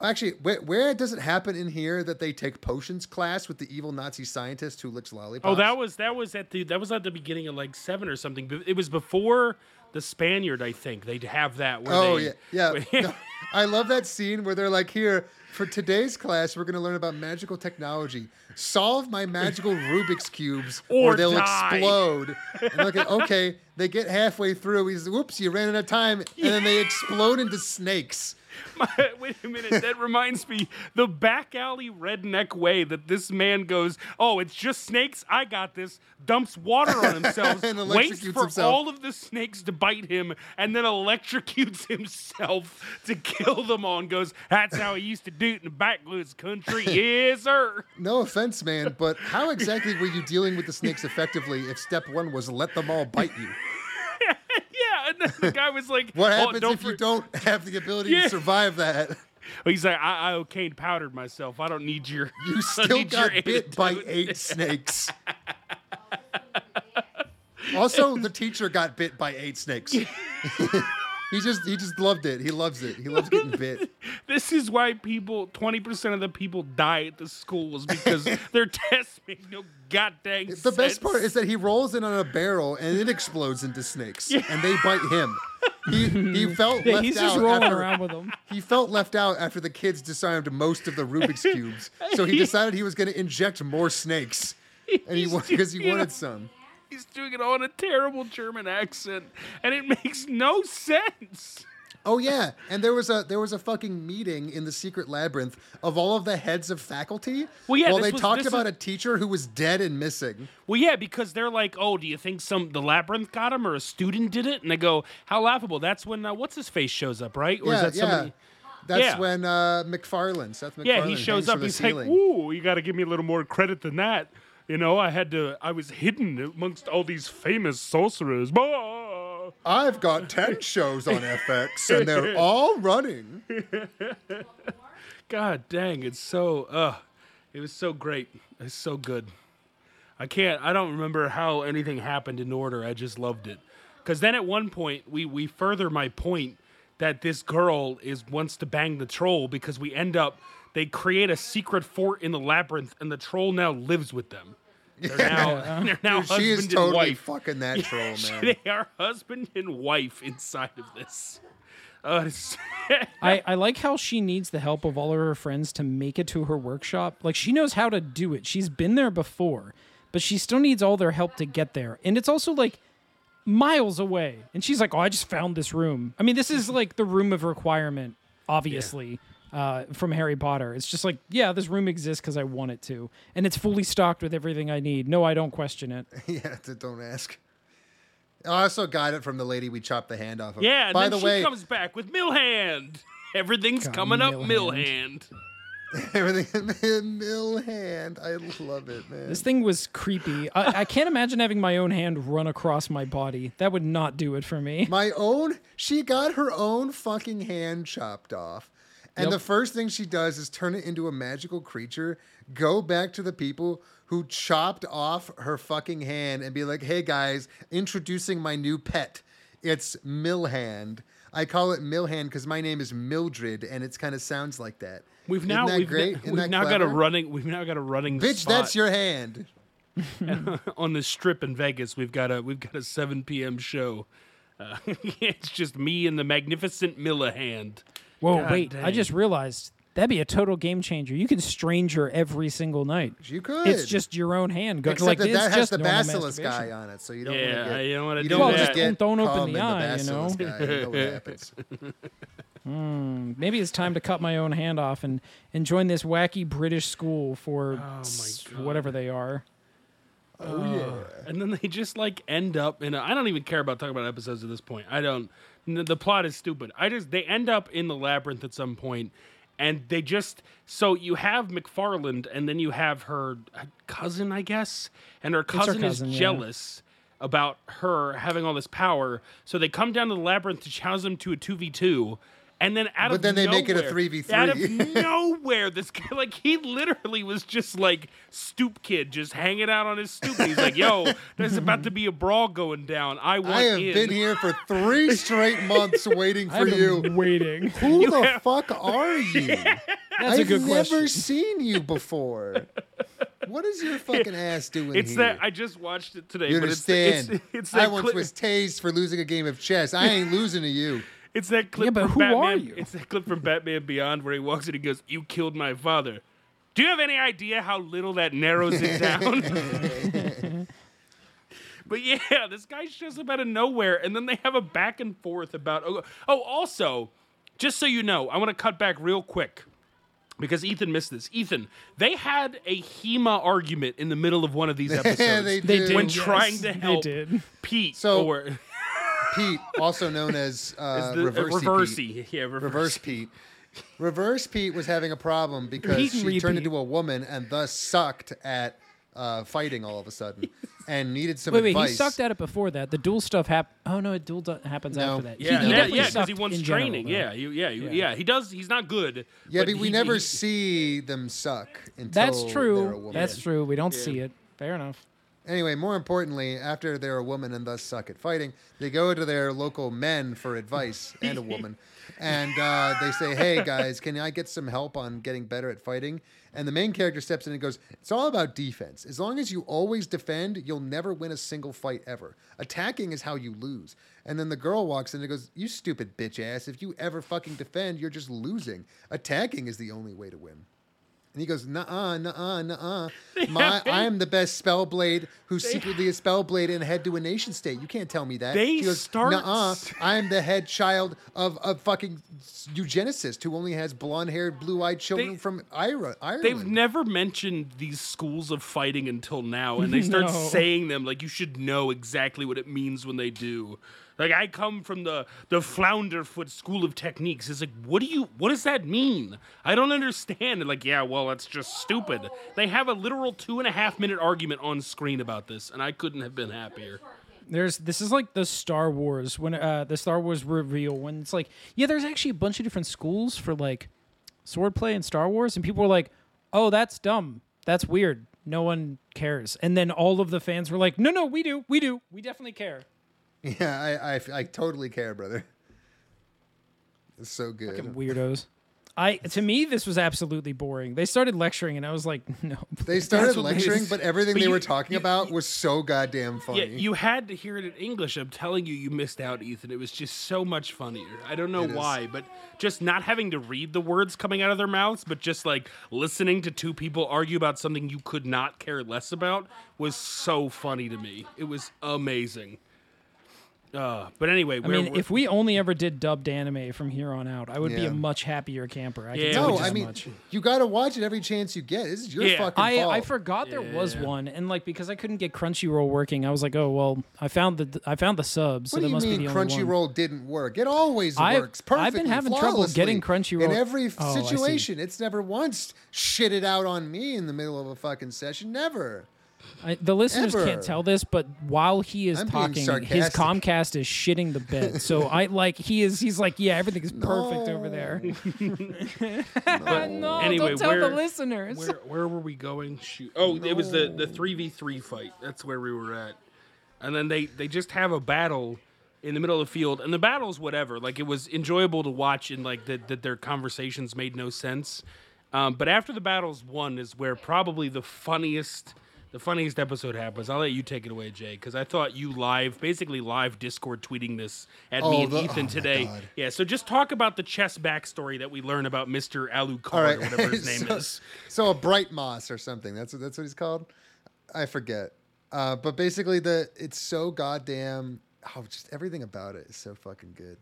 Actually, where, where does it happen in here that they take potions class with the evil Nazi scientist who licks lollipops? Oh, that was that was at the that was at the beginning of like seven or something. It was before the Spaniard, I think. They'd have that. Where Oh they, yeah, yeah. I love that scene where they're like, "Here for today's class, we're going to learn about magical technology. Solve my magical Rubik's cubes, or, Or they'll die." explode." And look at okay, they get halfway through. He's, "Whoops, you ran out of time," and then they explode into snakes. Wait a minute. That reminds me the back alley redneck way that this man goes, Oh, it's just snakes. I got this. Dumps water on himself, waits for himself. all of the snakes to bite him, and then electrocutes himself to kill them all and goes, That's how he used to do it in the backwoods country. yes, sir. No offense, man, but how exactly were you dealing with the snakes effectively if step one was let them all bite you? Yeah. And then the guy was like, What "Oh, happens don't if you don't have the ability Yeah. to survive that? He's like, I, I okay powdered myself. I don't need your. You still got bit by eight snakes. also, the teacher got bit by eight snakes. He just he just loved it. He loves it. He loves getting bit. This is why people, 20% of the people die at the schools because their tests make no goddamn sense. The best part is that he rolls in on a barrel and it explodes into snakes, and they bite him. He he felt Yeah, left he's out just rolling after, around with them. He felt left out after the kids disarmed most of the Rubik's cubes, so he decided he was going to inject more snakes, and he because he wanted some. He's doing it all in a terrible German accent, and it makes no sense. Oh yeah, and there was a there was a fucking meeting in the secret labyrinth of all of the heads of faculty. Well, yeah, while they was- talked about is- a teacher who was dead and missing. Well, yeah, because they're like, "Oh, do you think some the labyrinth got him or a student did it?" And they go, "How laughable!" That's when uh, what's his face shows up, right? Or yeah, is that yeah. That's Yeah. when uh, McFarlane, Seth MacFarlane, Yeah, he shows up. He's ceiling. like, "Ooh, you got to give me a little more credit than that." You know, I had to. I was hidden amongst all these famous sorcerers. I've got ten shows on FX, and they're all running. God dang, it's so uh it was so great. It's so good. I can't I don't remember how anything happened in order. I just loved it. Cuz then at one point we we further my point that this girl is wants to bang the troll because we end up they create a secret fort in the labyrinth and the troll now lives with them. They're now, they're now Dude, she is husband totally and wife. fucking that troll, man. They are husband and wife inside of this. Uh, I, I like how she needs the help of all of her friends to make it to her workshop. Like she knows how to do it. She's been there before, but she still needs all their help to get there. And it's also like miles away. And she's like, "Oh, I just found this room." I mean, this is like the room of requirement, obviously, uh, from Harry Potter. It's just like, yeah, this room exists because I want it to, and it's fully stocked with everything I need. No, I don't question it. yeah, don't ask. I also got it from the lady we chopped the hand off of. Yeah, and By then the she way, comes back with Millhand. Everything's God, coming up Millhand. Millhand. everything mill hand. I love it, man. This thing was creepy. I, I can't imagine having my own hand run across my body. That would not do it for me. My own, she got her own fucking hand chopped off. And Yep. the first thing she does is turn it into a magical creature, go back to the people who chopped off her fucking hand and be like, hey guys, introducing my new pet. It's Millhand. I call it Millhand because my name is Mildred and it kind of sounds like that. We've now that we've, great? na- we've now got a running we've now got a running Bitch, spot that's your hand. on the strip in Vegas. We've got a we've got a 7 p.m. show. Uh, it's just me and the magnificent Millhand. Whoa, God wait! I just realized that'd be a total game changer. You can stranger every single night. You could. It's just your own hand. Go, Except like, that it's that has just the normal basilisk masturbation. guy on it, so you don't Yeah, want to get. you don't wanna you do don't wanna that. get Don't open cum the in eye, you know? basilisk guy. You know what happens. Hmm, maybe it's time to cut my own hand off and, and join this wacky British school for Oh s- God. whatever they are. Oh yeah. Uh, and then they just like end up in. I I don't even care about talking about episodes at this point. I don't. The plot is stupid. I just they end up in the labyrinth at some point, and they just so you have McFarland, and then you have her uh, cousin, I guess, and her cousin, cousin, is yeah. jealous about her having all this power. So they come down to the labyrinth to challenge them to a two v two. And then out But of then they make it a nowhere- 3v3. Out of nowhere, this guy, like, he literally was just like stoop kid, just hanging out on his stoop. He's like, "Yo, there's about to be a brawl going down. I want I have in." been here for three straight months waiting for you. waiting. Who the fuck are you? That's I've a good never question. seen you before. What is your fucking ass doing It's here? that I just watched it today. you but it's- understand? It's, it's, I that once clip, was tased for losing a game of chess. I ain't losing to you. It's that clip but from who are Batman. you? It's that clip from Batman Beyond where he walks in and goes, "You killed my father." Do you have any idea how little that narrows it down? but yeah, this guy shows up out of nowhere, and then they have a back and forth about. Oh, oh also, just so you know, I want to cut back real quick because Ethan missed this. Ethan, they had a HEMA argument in the middle of one of these episodes. they They did. did. when yes, trying to they help did. Pete So- or Pete, also known as uh, is the, Reversi reversi. Pete. Yeah, reverse. Reverse Pete. Reverse Pete was having a problem because Pete and she turned repeat. into a woman and thus sucked at uh, fighting all of a sudden and needed some Wait, wait. advice. He sucked at it before that. The duel stuff happened. Oh no, it duel do- happens No. after that. Yeah, he, he yeah, definitely yeah, because he wants in general, training. yeah, you, yeah, you, Yeah. yeah, He does. He's not good. Yeah, but but we he- never he- see them suck until That's they're a true. woman. That's true. We don't see it. Fair enough. Anyway, more importantly, after they're a woman and thus suck at fighting, they go to their local men for advice and a woman. And uh, they say, hey, guys, can I get some help on getting better at fighting? And the main character steps in and goes, It's all about defense. As long as you always defend, you'll never win a single fight ever. Attacking is how you lose. And then the girl walks in and goes, You stupid bitch ass. If you ever fucking defend, you're just losing. Attacking is the only way to win. And he goes, nuh-uh, nuh-uh, nuh-uh. My, I am the best Spellblade who's secretly a Spellblade and head to a nation state. You can't tell me that. They he goes, start- nuh-uh. I am the head child of a fucking eugenicist who only has blonde-haired, blue-eyed children They- from Ira, Ireland. They've never mentioned these schools of fighting until now, and they start No. saying them like you should know exactly what it means when they do. Like I come from the the Flounderfoot School of Techniques. It's like, what do you? What does that mean? I don't understand. And like, yeah, well, that's just stupid. They have a literal two and a half minute argument on screen about this, and I couldn't have been happier. There's this is like the Star Wars when uh the Star Wars reveal when it's like yeah there's actually a bunch of different schools for like swordplay in Star Wars and people were like oh that's dumb that's weird no one cares and then all of the fans were like no no we do we do we definitely care Yeah, I, I, I totally care, brother. It's so good. Fucking weirdos I to me this was absolutely boring they started lecturing and I was like no They started lecturing, but everything But they you- were talking you- about was so goddamn funny. Yeah, you had to hear it in English. I'm telling you, you missed out, Ethan. It was just so much funnier. I don't know It is. why, but just not having to read the words coming out of their mouths, but just like listening to two people argue about something you could not care less about was so funny to me. It was amazing. Uh, but anyway, I mean if we only ever did dubbed anime from here on out I would be a much happier camper I Yeah, no, I mean, much. you got to watch it every chance you get. This is your Yeah. fucking I, fault. I forgot there was one, and like because I couldn't get Crunchyroll working, I was like, oh well, I found the I found the sub, so What do there you must mean be the. Crunchyroll didn't work? It always I've- works perfectly. I've been having trouble getting. Crunchyroll- in every Oh, situation. It's never once shitted out on me in the middle of a fucking session. Never. I, the listeners Ever. can't tell this, but while he is I'm being talking, his sarcastic. Comcast is shitting the bed. So I like he is he's like, yeah, everything is perfect over there. no, Anyway, don't tell where- the listeners. where where were we going? Shoot. Oh, it was the the three v three fight. That's where we were at. And then they they just have a battle in the middle of the field, and the battle's whatever. Like it was enjoyable to watch, and like that that their conversations made no sense. Um, but after the battle's won is where probably the funniest. The funniest episode happens. I'll let you take it away, Jay, because I thought you live, basically live Discord tweeting this at Oh, me and the- Ethan oh today. Yeah, so just talk about the chess backstory that we learn about Mr. Alucard right. or whatever his name so, is. So a bright moss or something. That's what that's what he's called. I forget. Uh, but basically, the it's so goddamn. Oh, just everything about it is so fucking good.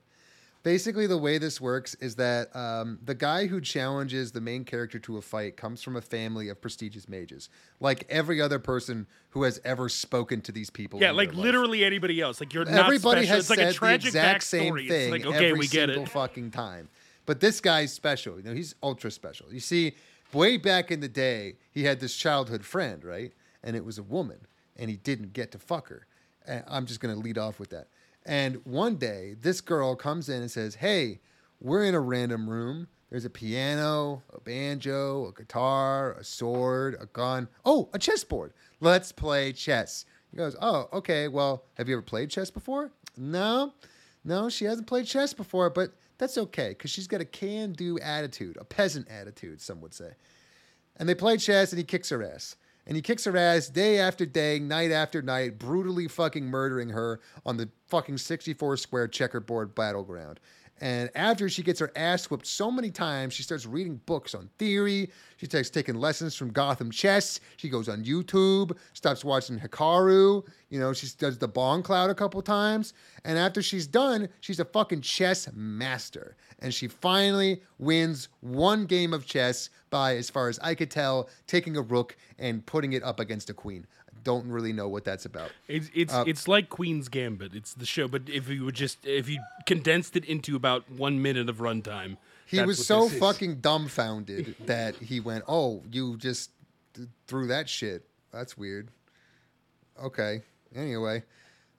Basically the way this works is that um, the guy who challenges the main character to a fight comes from a family of prestigious mages, like every other person who has ever spoken to these people. Yeah, like life. literally anybody else. Like you're not Everybody special. has it's like said a tragic the exact same thing It's like okay, every we get single it. fucking time. But this guy's special. You know, he's ultra special. You see, way back in the day, he had this childhood friend, right? And it was a woman, and he didn't get to fuck her. And I'm just gonna lead off with that. And one day, this girl comes in and says, "Hey, we're in a random room. There's a piano, a banjo, a guitar, a sword, a gun. Oh, a chessboard. Let's play chess." He goes, "Oh, okay. Well, have you ever played chess before?" No. No, she hasn't played chess before, but that's okay because she's got a can do attitude, a peasant attitude, some would say. And they play chess and he kicks her ass. And he kicks her ass day after day, night after night, brutally fucking murdering her on the fucking 64 square checkerboard battleground. And after she gets her ass whooped so many times, she starts reading books on theory. She starts taking lessons from Gotham Chess. She goes on YouTube, stops watching Hikaru. You know, she does the Bong Cloud a couple times. And after she's done, she's a fucking chess master. And she finally wins one game of chess by, as far as I could tell, taking a rook and putting it up against a queen. Don't really know what that's about. It's it's Uh, it's like Queen's Gambit. It's the show, but if you would just if you condensed it into about one minute of runtime, He was so fucking dumbfounded that he went, "Oh, you just threw that shit. That's weird." Okay. Anyway,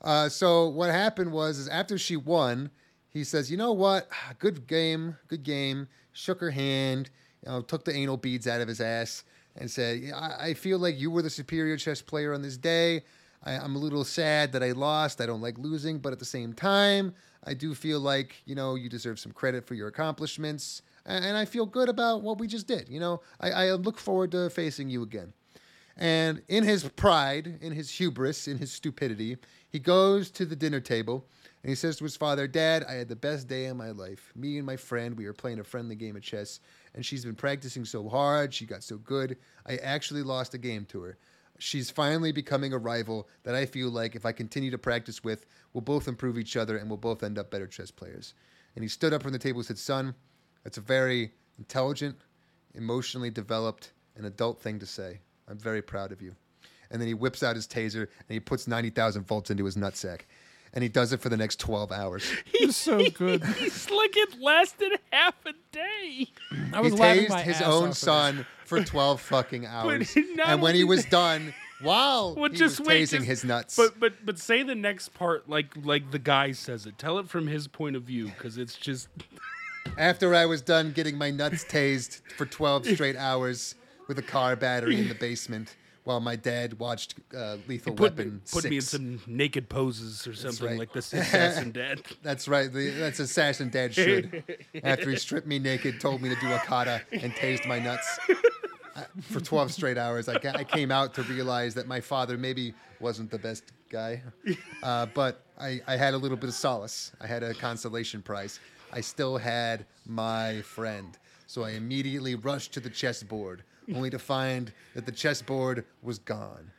uh, so what happened was, is after she won, he says, "You know what? Good game, good game." Shook her hand, you know, took the anal beads out of his ass, and said, I, I feel like you were the superior chess player on this day. I, I'm a little sad that I lost. I don't like losing, but at the same time, I do feel like you know you deserve some credit for your accomplishments, and, and I feel good about what we just did. You know, I, I look forward to facing you again." And in his pride, in his hubris, in his stupidity, he goes to the dinner table and he says to his father, Dad, I had the best day of my life. Me and my friend, we were playing a friendly game of chess, and she's been practicing so hard. She got so good. I actually lost a game to her. She's finally becoming a rival that I feel like if I continue to practice with, we'll both improve each other and we'll both end up better chess players. And he stood up from the table and said, Son, that's a very intelligent, emotionally developed, and adult thing to say. I'm very proud of you. And then he whips out his taser and he puts 90,000 volts into his nutsack. And he does it for the next 12 hours. He's so good. He's like it lasted half a day. I was laughing tased my his ass off own son for 12 fucking hours. and when he was done, while Well, he just was wait, tasing just- his nuts. But but but say the next part like like the guy says it. Tell it from his point of view because it's just After I was done getting my nuts tased for 12 straight hours with a car battery in the basement while my dad watched uh, Lethal put Weapon put me in some naked poses or something right. like this assassin dad. That's right. The, that's assassin dad should. After he stripped me naked, told me to do a kata, and tased my nuts I- for 12 straight hours. I, I came out to realize that my father maybe wasn't the best guy, uh, but I, I had a little bit of solace. I had a consolation prize. I still had my friend. So I immediately rushed to the chessboard, only to find that the chessboard was gone.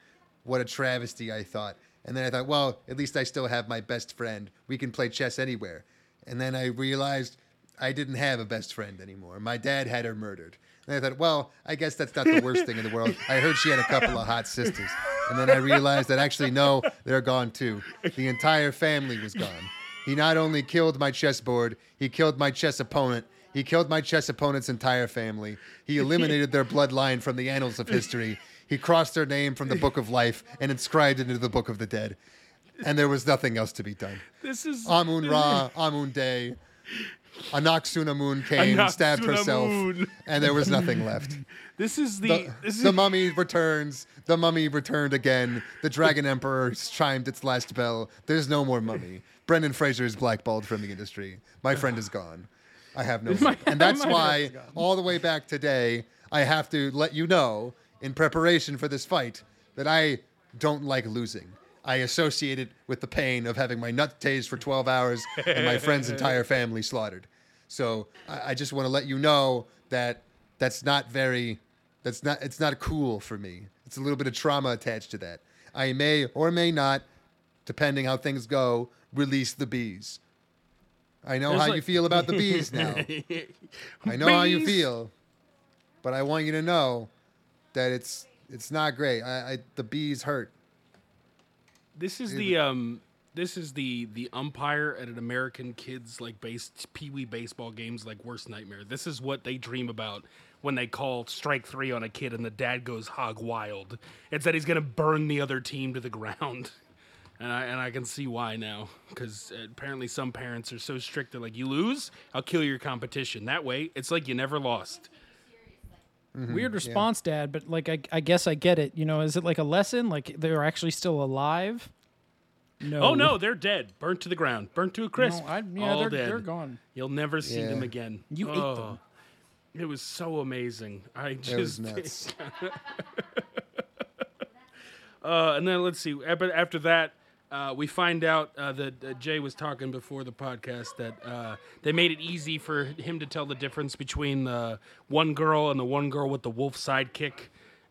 What a travesty, I thought. And then I thought, well, at least I still have my best friend. We can play chess anywhere. And then I realized I didn't have a best friend anymore. My dad had her murdered. And I thought, well, I guess that's not the worst thing in the world. I heard she had a couple of hot sisters. And then I realized that actually, no, they're gone too. The entire family was gone. He not only killed my chessboard, he killed my chess opponent. He killed my chess opponent's entire family. He eliminated their bloodline from the annals of history. He crossed their name from the book of life and inscribed it into the book of the dead. And there was nothing else to be done. This is Amun Ra, Amun Day, Anck-su-namun came, stabbed herself, and there was nothing left. this is the, The, this is the mummy returns. The mummy returned again. The Dragon Emperor chimed its last bell. There's no more mummy. Brendan Fraser is blackballed from the industry. My friend is gone. I have no hope. And that's why, all the way back today, I have to let you know, in preparation for this fight, that I don't like losing. I associate it with the pain of having my nut tased for 12 hours and my friend's entire family slaughtered. So I, I just want to let you know that that's not very, that's not, it's not cool for me. It's a little bit of trauma attached to that. I may or may not, depending how things go, release the bees. I know There's how you feel about the bees now. I know how you feel, but I want you to know that it's it's not great. I, I the bees hurt. This is the um this is the the umpire at an American kids like base pee wee baseball games like worst nightmare. This is what they dream about when they call strike three on a kid and the dad goes hog wild. It's that he's gonna burn the other team to the ground. And I, and I can see why now, because apparently some parents are so strict. They're like, "You lose, I'll kill your competition." That way, it's like you never lost. Weird response, Dad, but like I, I guess I get it. You know, is it like a lesson? Like they're actually still alive? No. Oh no, they're dead, burnt to the ground, burnt to a crisp. No, I, yeah, all they're, dead. they're gone. You'll never see them again. You ate Oh, them. It was so amazing. I just It was nuts. Uh, and then let's see. uh, But after that, uh, we find out uh, that uh, Jay was talking before the podcast that uh, they made it easy for him to tell the difference between the one girl and the one girl with the wolf sidekick.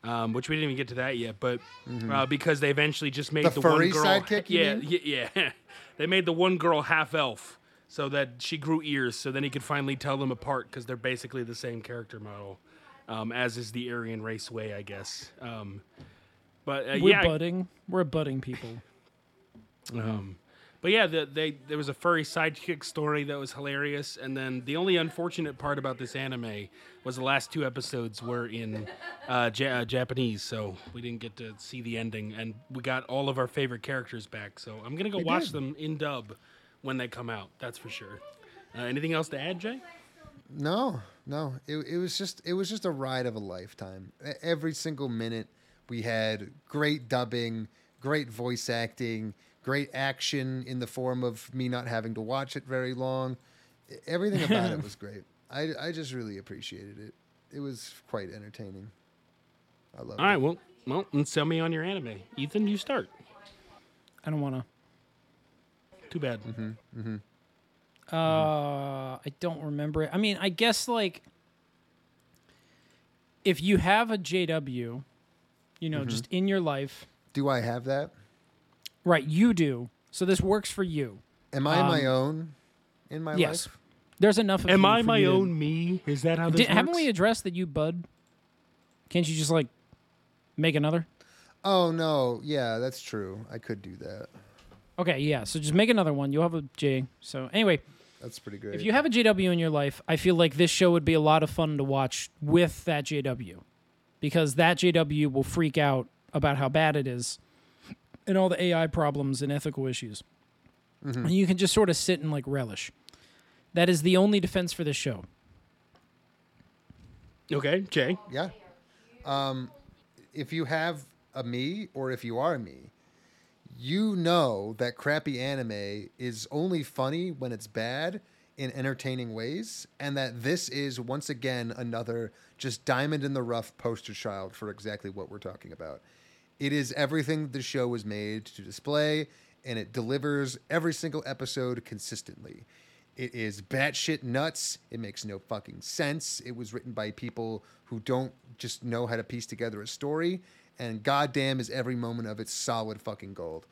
Um, which we didn't even get to that yet, but uh, because they eventually just made Mm-hmm. The the, furry one girl, sidekick, you yeah, mean? yeah, yeah, they made the one girl half elf, so that she grew ears, so then he could finally tell them apart because they're basically the same character model, um, as is the Aryan Raceway, I guess. Um, but uh, We're yeah, budding. We're budding people. Um, but yeah, the, they there was a furry sidekick story that was hilarious, and then the only unfortunate part about this anime was the last two episodes were in uh, ja- uh, Japanese, so we didn't get to see the ending, and we got all of our favorite characters back. So I'm gonna go watch did. them in dub when they come out. That's for sure. Uh, anything else to add, Jay? No, no. It, it was just it was just a ride of a lifetime. Every single minute we had great dubbing, great voice acting, great action in the form of me not having to watch it very long. Everything about it was great. I, I just really appreciated it. It was quite entertaining. I love it. All right, well, well, and sell me on your anime. Ethan, you start. I don't want to. Too bad. Mm-hmm, mm-hmm. Uh, I don't remember it. I mean, I guess like if you have a JW, you know, just in your life, Do I have that? Right? You do. So this works for you. Am I Um, my own in my yes. life? There's enough. Of Am you I for my you to- own me? Is that how this Did, haven't we addressed that you bud? Can't you just like make another? Oh no, yeah, that's true. I could do that. Okay, yeah. So just make another one. You'll have a J. So anyway, That's pretty great. if you have a JW in your life, I feel like this show would be a lot of fun to watch with that JW, because that JW will freak out about how bad it is, and all the AI problems and ethical issues, and you can just sort of sit and like relish. That is the only defense for this show. Okay, Jay. Yeah. Um, if you have a me or if you are a me, you know that crappy anime is only funny when it's bad in entertaining ways, and that this is once again another just diamond in the rough poster child for exactly what we're talking about. It is everything the show was made to display, and it delivers every single episode consistently. It is batshit nuts. It makes no fucking sense. It was written by people who don't just know how to piece together a story, and goddamn is every moment of it solid fucking gold.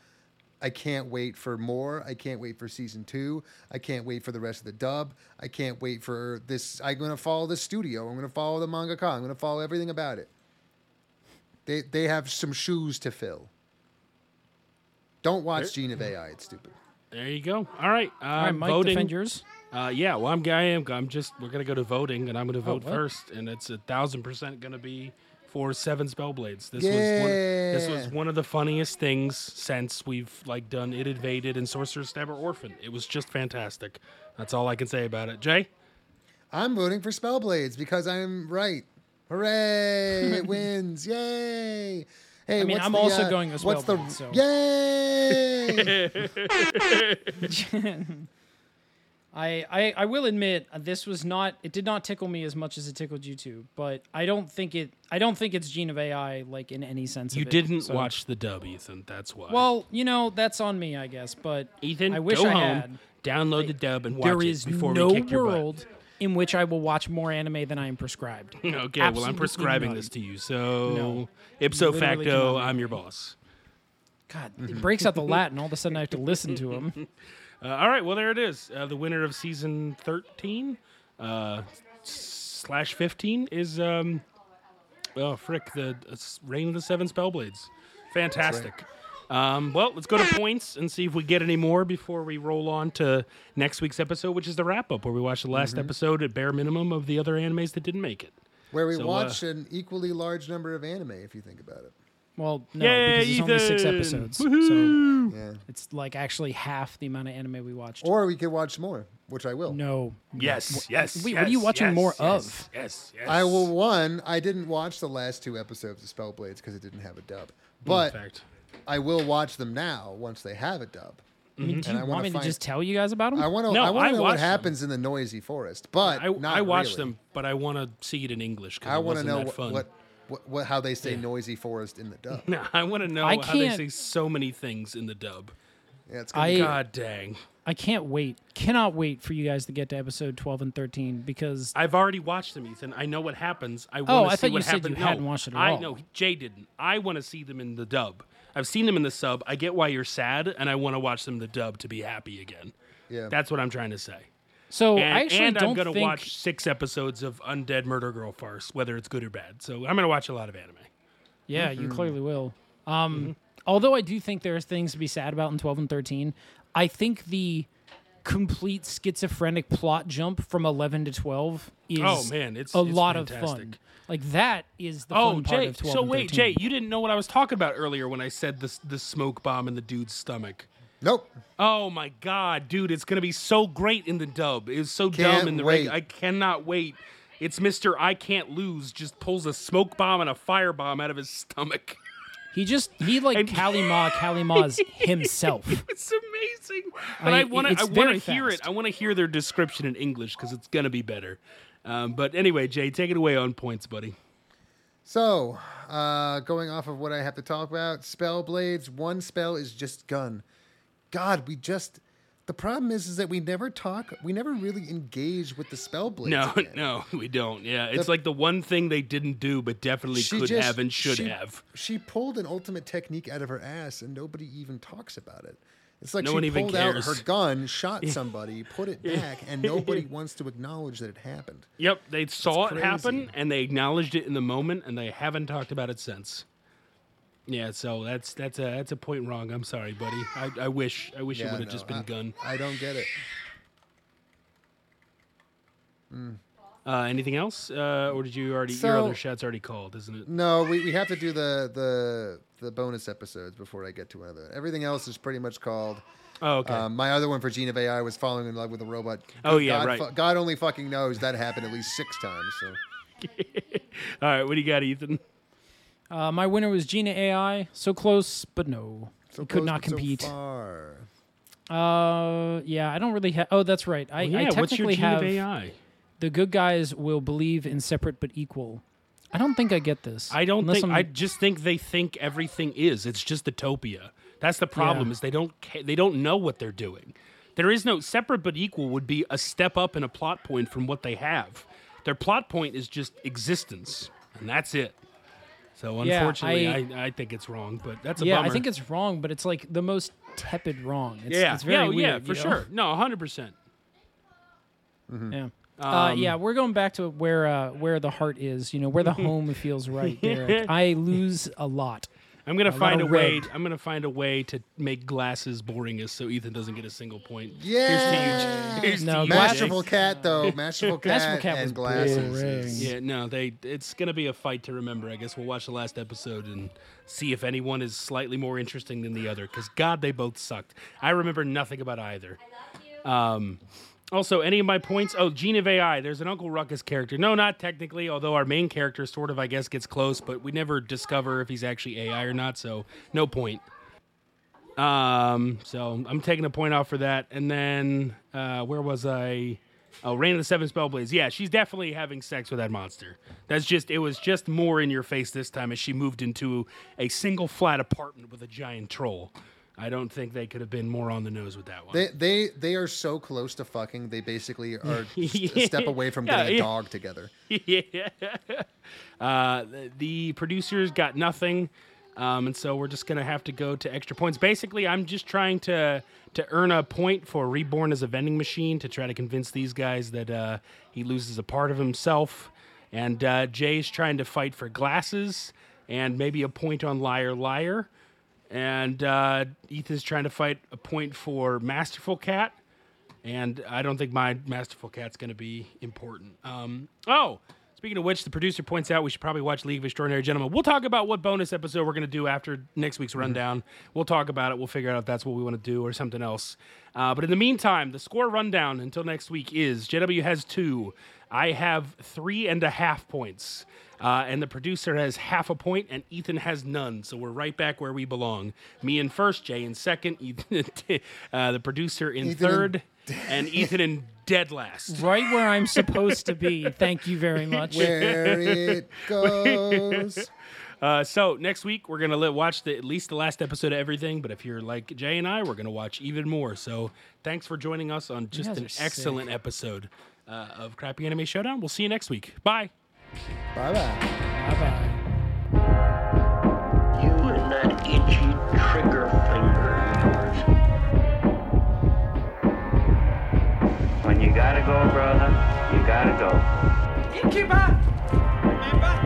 I can't wait for more. I can't wait for season two. I can't wait for the rest of the dub. I can't wait for this. I'm gonna follow the studio. I'm gonna follow the mangaka. I'm gonna follow everything about it. They they have some shoes to fill. Don't watch Gene of AI. It's stupid. There you go. All right. Uh, All right, Mike, voting. defend yours. Uh, yeah, well, I'm I am. I'm just. We're gonna go to voting, and I'm gonna vote what? first, and it's a thousand percent gonna be for Seven Spellblades. This was one, this was one of the funniest things since we've like done ID: Invaded and Sorcerous Stabber Orphen. It was just fantastic. That's all I can say about it. Jay. I'm voting for Spellblades because I'm right. Hooray! It wins! Yay! Hey, I mean, what's I'm the, also uh, going with What's the Spellblades, so- yay? I, I, I will admit uh, this was not it did not tickle me as much as it tickled you two, but I don't think it I don't think it's Gene of AI like in any sense. You of it, didn't so- watch the dub, Ethan. That's why. Well, you know that's on me, I guess. But Ethan, I wish go I home, had. download the dub, and watch There it is before no we kick your butt. World in which I will watch more anime than I am prescribed. Okay, well, I'm prescribing none. this to you. So, No. ipso facto, cannot. I'm your boss. God, it breaks out the Latin. All of a sudden, I have to listen to him. Uh, all right, well there it is. Uh, the winner of season thirteen uh, slash fifteen is um, oh frick the uh, Reign of the Seven Spellblades. Fantastic. Um, well, let's go to points and see if we get any more before we roll on to next week's episode, which is the wrap up, where we watch the last Mm-hmm. episode at bare minimum of the other animes that didn't make it. Where we So, uh, watch an equally large number of anime, if you think about it. Well, no, Yay, because it's only six Ethan! episodes, so Yeah. it's like actually half the amount of anime we watched. Or we could watch more, which I will. no, Yes, yes. Wait, what are you watching yes, more yes, of? Yes, yes. I will. One, I didn't watch the last two episodes of Spellblades because it didn't have a dub, but In fact. I will watch them now once they have a dub. I mean, do you I want wanna to just tell you guys about them? I want to. No, I want to know what watched them. happens in the noisy forest, but I, not I watched really. them, but I want to see it in English because I want to know what, fun. what, what, what how they say noisy forest in the dub. No, I want to know I how they say so many things in the dub. Yeah, it's gonna I- be God dang! I can't wait. Cannot wait for you guys to get to episode 12 and 13 because I've already watched them, Ethan. I know what happens. I want Oh, to I see thought you what said you happened. hadn't no, watched it at I all. know Jay didn't. I want to see them in the dub. I've seen them in the sub. I get why you're sad, and I want to watch them in the dub to be happy again. yeah. That's what I'm trying to say. so And, I actually and don't I'm gonna think watch six episodes of Undead Murder Girl farce, whether it's good or bad. So I'm gonna watch a lot of anime. Yeah, Mm-hmm. you clearly will. Um, Although I do think there's things to be sad about in 12 and 13, I think the complete schizophrenic plot jump from 11 to 12 is Oh, man, it's- a it's lot of fun. Like that is the Oh, fun part Jay. of 12 So and wait, 13. Jay, you didn't know what I was talking about earlier when I said the the smoke bomb in the dude's stomach. Nope. Oh my god, dude, it's gonna be so great in the dub. It's so Can't dumb in the wait. reg- I cannot wait. It's Mister I can't lose. Just pulls a smoke bomb and a fire bomb out of his stomach. He just he like And- Kalima Kalima's himself. It's amazing. But I- I want to. I want to hear it. I want to hear their description in English because it's gonna be better. Um, but anyway, Jay, take it away on points, buddy. So, uh, going off of what I have to talk about, spell blades. One spell is just gun. God, we just. The problem is, is that we never talk. We never really engage with the spell blades. No, again. no, we don't. Yeah, it's The- like the one thing they didn't do, but definitely could just- have and should she- have. She pulled an ultimate technique out of her ass, and nobody even talks about it. It's like No she one even pulled out her gun, shot somebody, put it back, and nobody wants to acknowledge that it happened. Yep, they saw it happen and they acknowledged it in the moment, and they haven't talked about it since. Yeah, so that's that's a that's a point wrong. I'm sorry, buddy. I, I wish I wish it would have no, just been I- gun. I don't get it. Uh, anything else, uh, or did you already your other shot's already called, isn't it? No, we, we have to do the, the the bonus episodes before I get to another. Everything else is pretty much called. Oh, okay. Um, my other one for Gene of AI was falling in love with a robot. Oh, yeah, God, right. fu- God only fucking knows that happened at least six times. So All right, what do you got, Ethan? Uh, my winner was Gina AI. So close, but no. so He could close, not but so compete. far. uh, yeah, I don't really have. Oh, that's right. I, Well, yeah, I what's your technically gene have of AI? the good guys will believe in separate but equal. I don't think I get this. I don't Unless think. I'm- I just think they think everything is. It's just utopia. That's the problem. Yeah. Is they don't ca- they don't know what they're doing. There is no separate but equal would be a step up in a plot point from what they have. Their plot point is just existence, and that's it. So Yeah, unfortunately, I- I, I, think it's wrong. But that's a yeah, bummer. I think it's wrong, but it's like the most tepid wrong. It's, yeah, it's very yeah, weird. yeah, you for know? sure. No, hundred percent. Yeah. Uh, Um, yeah, we're going back to where uh, where the heart is. You know, where the home feels right. Derek. I lose a lot. I'm gonna lot find a way. red. I'm gonna find a way to make glasses boringest so Ethan doesn't get a single point. Yeah. Here's to you. Here's to No, you, glasses- Jay. Masterful cat though. Masterful cat, Masterful Cat and glasses. boring. Yeah, no, they. It's gonna be a fight to remember. I guess we'll watch the last episode and see if anyone is slightly more interesting than the other. Because God, they both sucked. I remember nothing about either. Um, also, any of my points. Oh, Gene of AI. There's an Uncle Ruckus character. No, not technically. Although our main character sort of, I guess, gets close, but we never discover if he's actually AI or not. So no point. Um, so I'm taking a point off for that. And then uh, where was I? Oh, Reign of the Seven Spellblades. Yeah, she's definitely having sex with that monster. That's just it was just more in your face this time as she moved into a single flat apartment with a giant troll. I don't think they could have been more on the nose with that one. They they they are so close to fucking. They basically are just a step away from Yeah, getting a dog together. yeah. Uh, the, the producers got nothing. Um, and so we're just gonna have to go to extra points. Basically, I'm just trying to to earn a point for Reborn as a vending machine to try to convince these guys that uh, he loses a part of himself. And uh, Jay's trying to fight for glasses and maybe a point on Liar Liar. And uh, Ethan's trying to fight a point for Masterful Cat. And I don't think my Masterful Cat's going to be important. Um, oh, speaking of which, the producer points out we should probably watch League of Extraordinary Gentlemen. We'll talk about what bonus episode we're going to do after next week's rundown. We'll talk about it. We'll figure out if that's what we want to do or something else. Uh, but in the meantime, the score rundown until next week is JW has two. I have three and a half points. Uh, and the producer has half a point, and Ethan has none. So we're right back where we belong. Me in first, Jay in second, Ethan, uh, the producer in Ethan in third, and Ethan in dead last. Right where I'm supposed to be. Thank you very much. Where it goes. Uh, so next week we're gonna li- watch the, at least the last episode of everything. But if you're like Jay and I, we're gonna watch even more. So thanks for joining us on just an are sick. excellent episode uh, of Crappy Anime Showdown. We'll see you next week. Bye. Bye bye. Bye bye. You and that itchy trigger finger You gotta go, brother. You gotta go. Innkeeper! Remember?